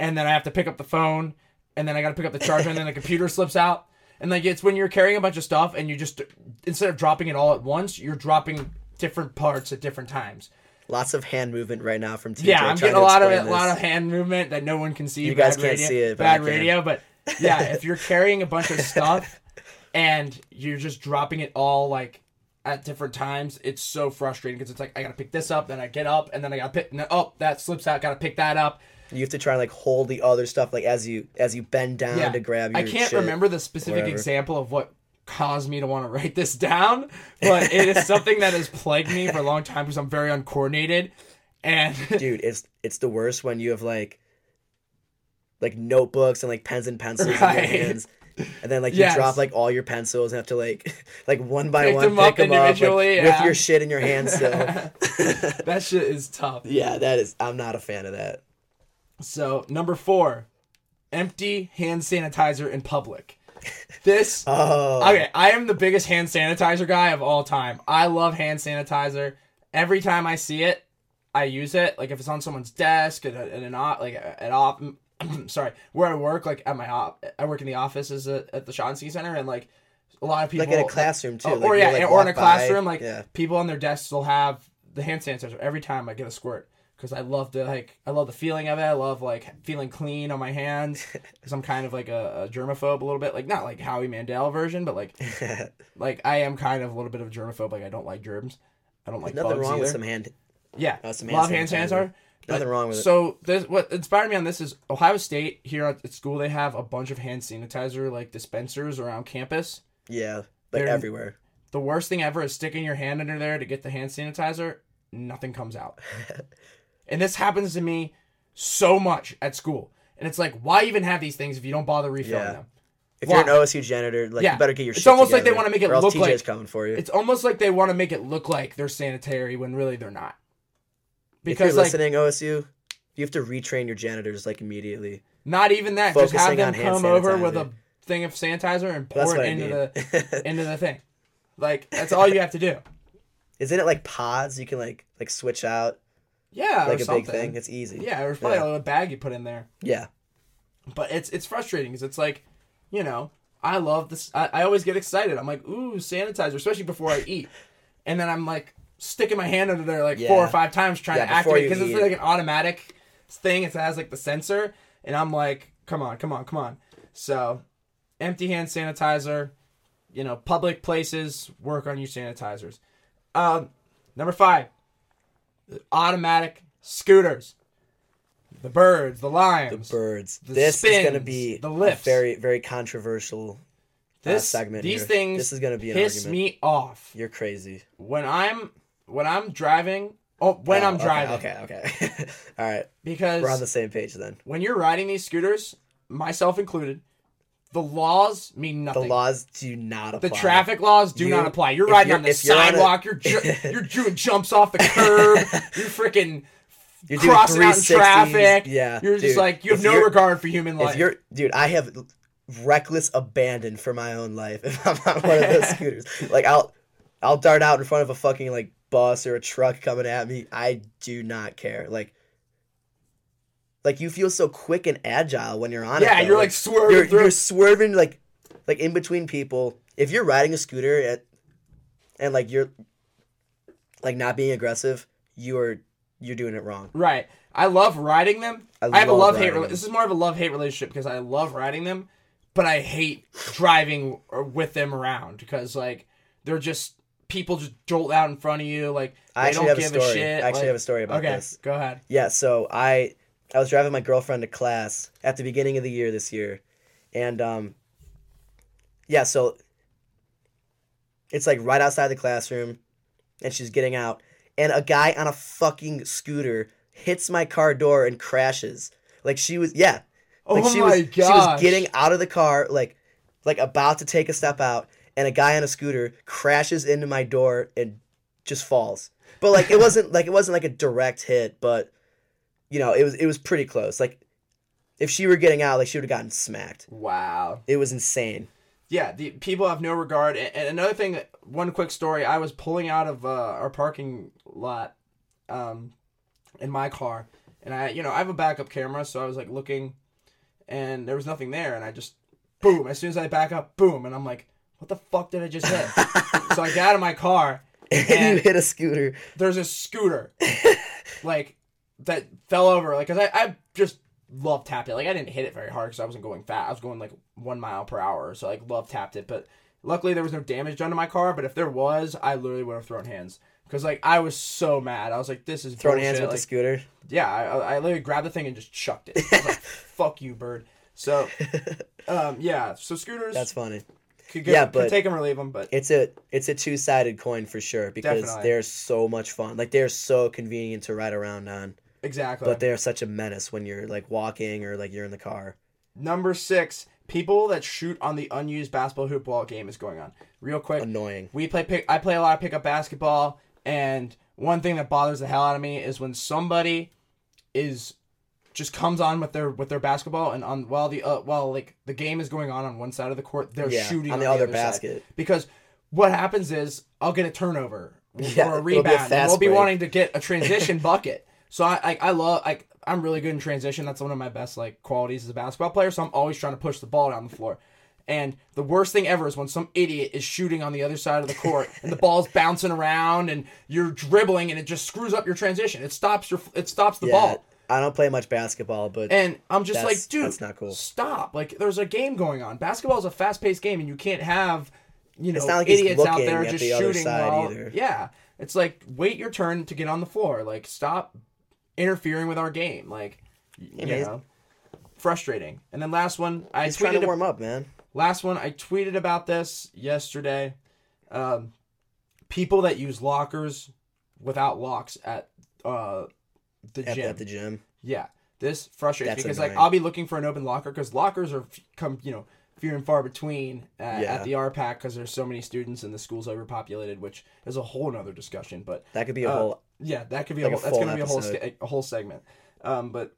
Speaker 1: and then I have to pick up the phone, and then I got to pick up the charger, and then the computer slips out. And like it's when you're carrying a bunch of stuff, and you just instead of dropping it all at once, you're dropping different parts at different times.
Speaker 8: Lots of hand movement right now from TJ.
Speaker 1: Yeah, I'm getting a lot of a lot of hand movement that no one can see.
Speaker 8: You guys can't
Speaker 1: radio,
Speaker 8: see it,
Speaker 1: bad radio. But yeah, if you're carrying a bunch of stuff and you're just dropping it all like at different times, it's so frustrating because it's like I gotta pick this up, then I get up, and then I gotta pick. no, Oh, that slips out. Gotta pick that up.
Speaker 8: You have to try and like hold the other stuff like as you as you bend down
Speaker 1: Yeah,
Speaker 8: to grab your
Speaker 1: I can't remember the specific example of what caused me to want to write this down, but it is something that has plagued me for a long time because I'm very uncoordinated. And
Speaker 8: Dude, it's it's the worst when you have like like notebooks and like pens and pencils in your hands. And then like you drop like all your pencils and have to like like one by
Speaker 1: Pick
Speaker 8: one
Speaker 1: them
Speaker 8: pick them up like,
Speaker 1: individually,
Speaker 8: with your shit in your hands still.
Speaker 1: that shit is tough.
Speaker 8: yeah, that is I'm not a fan of that.
Speaker 1: So number four, empty hand sanitizer in public. This
Speaker 8: Oh
Speaker 1: okay. I am the biggest hand sanitizer guy of all time. I love hand sanitizer. Every time I see it, I use it. Like if it's on someone's desk at, at an like at op, sorry, where I work, like at my op, I work in the office as at the Shaughnessy Center, and like a lot of people
Speaker 8: like in a classroom too.
Speaker 1: Oh,
Speaker 8: like,
Speaker 1: or
Speaker 8: you'll,
Speaker 1: yeah,
Speaker 8: like,
Speaker 1: or in a
Speaker 8: walk by.
Speaker 1: classroom, like
Speaker 8: yeah.
Speaker 1: people on their desks will have the hand sanitizer every time I get a squirt because I love the like I love the feeling of it. I love like feeling clean on my hands because I'm kind of like a, a germaphobe a little bit, like not like Howie Mandel version, but like like I am kind of a little bit of a germaphobe. Like I don't like germs. I don't like
Speaker 8: Nothing
Speaker 1: bugs
Speaker 8: wrong
Speaker 1: either.
Speaker 8: with some hand
Speaker 1: yeah,
Speaker 8: uh, some hand
Speaker 1: love hand
Speaker 8: sanitizer. Nothing wrong with it.
Speaker 1: So this what inspired me on this is Ohio State here at at school. They have a bunch of hand sanitizer like dispensers around campus.
Speaker 8: Yeah. Like
Speaker 1: They're-
Speaker 8: everywhere.
Speaker 1: The worst thing ever is sticking your hand under there to get the hand sanitizer. Nothing comes out. and this happens to me so much at school. And it's like, why even have these things if you don't bother refilling
Speaker 8: Yeah.
Speaker 1: them?
Speaker 8: If
Speaker 1: Why?
Speaker 8: you're an OSU janitor, like
Speaker 1: Yeah.
Speaker 8: you better get your
Speaker 1: It's
Speaker 8: shit
Speaker 1: almost like they wanna make it look
Speaker 8: TJ's
Speaker 1: like-
Speaker 8: coming for you.
Speaker 1: It's almost like they want to make it look like they're sanitary when really they're not.
Speaker 8: if you're
Speaker 1: Because like
Speaker 8: listening, OSU, you have to retrain your janitors like immediately.
Speaker 1: not even that. Just have them come over with a thing of sanitizer and pour it
Speaker 8: I
Speaker 1: into
Speaker 8: mean.
Speaker 1: the into the thing. Like that's all you have to do.
Speaker 8: Isn't it like pods you can like like switch out
Speaker 1: Yeah,
Speaker 8: like
Speaker 1: or
Speaker 8: a
Speaker 1: something.
Speaker 8: big thing? It's easy.
Speaker 1: Yeah, there's probably
Speaker 8: Yeah.
Speaker 1: a little bag you put in there.
Speaker 8: Yeah.
Speaker 1: but it's it's frustrating because it's like you know i love this I, I always get excited i'm like ooh sanitizer especially before i eat and then i'm like sticking my hand under there like four or five times trying
Speaker 8: Yeah,
Speaker 1: to activate because it's like an automatic thing it has like the sensor and i'm like come on come on come on so empty hand sanitizer you know public places work on your sanitizers um number five automatic scooters the birds the
Speaker 8: lions,
Speaker 1: The
Speaker 8: birds.
Speaker 1: the
Speaker 8: this is gonna be
Speaker 1: the
Speaker 8: a
Speaker 1: lifts.
Speaker 8: very very controversial uh,
Speaker 1: this
Speaker 8: segment.
Speaker 1: these
Speaker 8: here.
Speaker 1: things
Speaker 8: This is gonna be an
Speaker 1: piss
Speaker 8: argument.
Speaker 1: me off
Speaker 8: You're crazy.
Speaker 1: when i'm when i'm driving oh when
Speaker 8: Oh,
Speaker 1: i'm
Speaker 8: okay,
Speaker 1: driving
Speaker 8: Okay, okay. All right.
Speaker 1: because
Speaker 8: We're on the same page then.
Speaker 1: when you're riding these scooters myself included the laws mean nothing.
Speaker 8: The laws do not apply.
Speaker 1: the traffic laws do
Speaker 8: You-
Speaker 1: not apply. You're riding
Speaker 8: you're-
Speaker 1: on the
Speaker 8: if you're on a-
Speaker 1: sidewalk. You're ju- you're doing jumps off the curb. You're freaking
Speaker 8: You're
Speaker 1: crossing out in traffic.
Speaker 8: Yeah.
Speaker 1: You're
Speaker 8: dude,
Speaker 1: just like you have no regard for human life.
Speaker 8: If you're, dude, I have reckless abandon for my own life if I'm on one of those scooters. Like I'll, I'll dart out in front of a fucking like bus or a truck coming at me. I do not care. Like, like you feel so quick and agile when you're on it.
Speaker 1: yeah, you're like swerving
Speaker 8: you're,
Speaker 1: through.
Speaker 8: you're swerving like, like in between people. If you're riding a scooter at, and like you're, like not being aggressive, you are, you're doing it wrong.
Speaker 1: Right. I love riding them.
Speaker 8: I
Speaker 1: I, have a
Speaker 8: love
Speaker 1: hate.
Speaker 8: them.
Speaker 1: this is more of a love hate relationship because I love riding them, but I hate driving or with them around because like they're just people just jolt out in front of you. Like they
Speaker 8: I
Speaker 1: don't
Speaker 8: have a
Speaker 1: give
Speaker 8: story.
Speaker 1: shit.
Speaker 8: I actually
Speaker 1: like-
Speaker 8: have a story about
Speaker 1: okay,
Speaker 8: this.
Speaker 1: go ahead.
Speaker 8: Yeah, so I I was driving my girlfriend to class at the beginning of the year this year. And um yeah, so it's like right outside the classroom and she's getting out and a guy on a fucking scooter hits my car door and crashes. Like she was, yeah.
Speaker 1: Oh
Speaker 8: she
Speaker 1: my
Speaker 8: was, she was getting out of the car, like, like about to take a step out, and a guy on a scooter crashes into my door and just falls. But like, it wasn't like it wasn't like a direct hit, but you know, it was it was pretty close. Like, if she were getting out, like she would have gotten smacked.
Speaker 1: Wow.
Speaker 8: It was insane.
Speaker 1: Yeah, the people have no regard. And another thing, one quick story. I was pulling out of uh, our parking lot, um, in my car, and I, you know, I have a backup camera, so I was like looking, and there was nothing there, and I just, boom. As soon as I back up, boom, and I'm like, what the fuck did I just hit? so I got out of my car,
Speaker 8: And
Speaker 1: And-
Speaker 8: you hit a scooter.
Speaker 1: there's a scooter, like that fell over, like, cause I, I just love tapped it. Like I didn't hit it very hard because I wasn't going fast. I was going like one mile per hour, so like love tapped it. But luckily there was no damage done to my car. But if there was, I literally would have thrown hands because like I was so mad. I was like, this is
Speaker 8: Throwing
Speaker 1: bullshit.
Speaker 8: hands with
Speaker 1: like,
Speaker 8: the scooter.
Speaker 1: yeah, I, I literally grabbed the thing and just chucked it. I was like, Fuck you, bird. So, um, yeah. So scooters
Speaker 8: That's funny.
Speaker 1: could get,
Speaker 8: yeah,
Speaker 1: could
Speaker 8: but-
Speaker 1: take them or leave them, but
Speaker 8: It's a it's a two sided coin for sure because
Speaker 1: Definitely.
Speaker 8: they're so much fun. Like they're so convenient to ride around on,
Speaker 1: exactly.
Speaker 8: but they're such a menace when you're like walking or like you're in the car.
Speaker 1: Number six, people that shoot on the unused basketball hoop while a game is going on. Real quick,
Speaker 8: Annoying.
Speaker 1: we play pick. I play a lot of pickup basketball, and one thing that bothers the hell out of me is when somebody is just comes on with their with their basketball and on while the uh, while like the game is going on on one side of the court, they're
Speaker 8: Yeah,
Speaker 1: shooting
Speaker 8: on the other
Speaker 1: side.
Speaker 8: basket.
Speaker 1: because what happens is I'll get a turnover
Speaker 8: Yeah,
Speaker 1: or a
Speaker 8: be a
Speaker 1: rebound. and we'll be
Speaker 8: break.
Speaker 1: wanting to get a transition bucket. So I like I love like I'm really good in transition. That's one of my best like qualities as a basketball player. So I'm always trying to push the ball down the floor. And the worst thing ever is when some idiot is shooting on the other side of the court and the ball's bouncing around and you're dribbling and it just screws up your transition. It stops your it stops the
Speaker 8: yeah,
Speaker 1: ball.
Speaker 8: I don't play much basketball, but
Speaker 1: And I'm just like, dude,
Speaker 8: that's not cool.
Speaker 1: Stop! Like, there's a game going on. Basketball is a fast-paced game, and you can't have, you know,
Speaker 8: like
Speaker 1: idiots out there just
Speaker 8: the
Speaker 1: shooting while.
Speaker 8: either.
Speaker 1: Yeah, it's like wait your turn to get on the floor. Like, stop interfering with our game. Like, you know, frustrating. And then last one, I
Speaker 8: he's trying to warm up, man.
Speaker 1: last one, I tweeted about this yesterday. Um, people that use lockers without locks at uh the
Speaker 8: At,
Speaker 1: gym.
Speaker 8: at the gym.
Speaker 1: Yeah, this frustrates
Speaker 8: That's
Speaker 1: me because like. I'll be looking for an open locker because lockers are come you know few and far between uh,
Speaker 8: Yeah.
Speaker 1: at the RPAC because there's so many students and the school's overpopulated, which is a whole nother discussion. But
Speaker 8: That could be a
Speaker 1: uh,
Speaker 8: whole.
Speaker 1: yeah, that could be
Speaker 8: like
Speaker 1: a
Speaker 8: a
Speaker 1: whole, that's gonna be a whole a whole segment. Um, but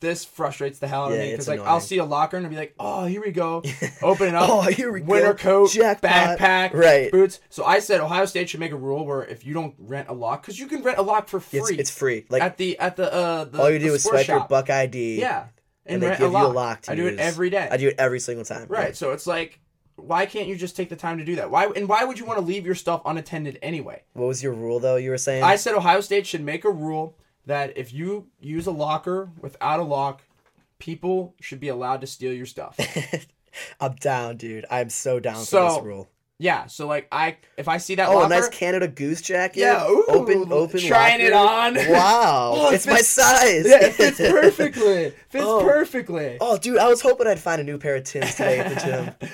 Speaker 1: this frustrates the hell out of
Speaker 8: Yeah,
Speaker 1: me because like I'll see a locker and I'll be like, oh, here we go, open it up.
Speaker 8: Oh, here we
Speaker 1: Winter
Speaker 8: go.
Speaker 1: coat,
Speaker 8: Jackpot.
Speaker 1: backpack,
Speaker 8: Right.
Speaker 1: boots. So I said Ohio State should make a rule where if you don't rent a lock, because you can rent a lock for free
Speaker 8: It's, it's free. Like
Speaker 1: at the at the uh the
Speaker 8: all you do is swipe your. Buck ID.
Speaker 1: Yeah,
Speaker 8: and, they give you a lock. To
Speaker 1: I do it every day.
Speaker 8: I do it every single time.
Speaker 1: Right. So it's like, why can't you just take the time to do that? Why and why would you want to leave your stuff unattended anyway?
Speaker 8: What was your rule though? You were saying.
Speaker 1: I said Ohio State should make a rule that if you use a locker without a lock, people should be allowed to steal your stuff.
Speaker 8: I'm down, dude. I'm so down
Speaker 1: So-
Speaker 8: for this rule.
Speaker 1: Yeah. So like I, if I see that
Speaker 8: Oh,
Speaker 1: locker,
Speaker 8: a nice Canada Goose jacket.
Speaker 1: Yeah, ooh,
Speaker 8: open, open.
Speaker 1: trying it on.
Speaker 8: Wow,
Speaker 1: Oh, it
Speaker 8: it's my size.
Speaker 1: yeah, it fits perfectly. Fits
Speaker 8: Oh.
Speaker 1: perfectly.
Speaker 8: Oh, dude, I was hoping I'd find a new pair of Tims today at the gym.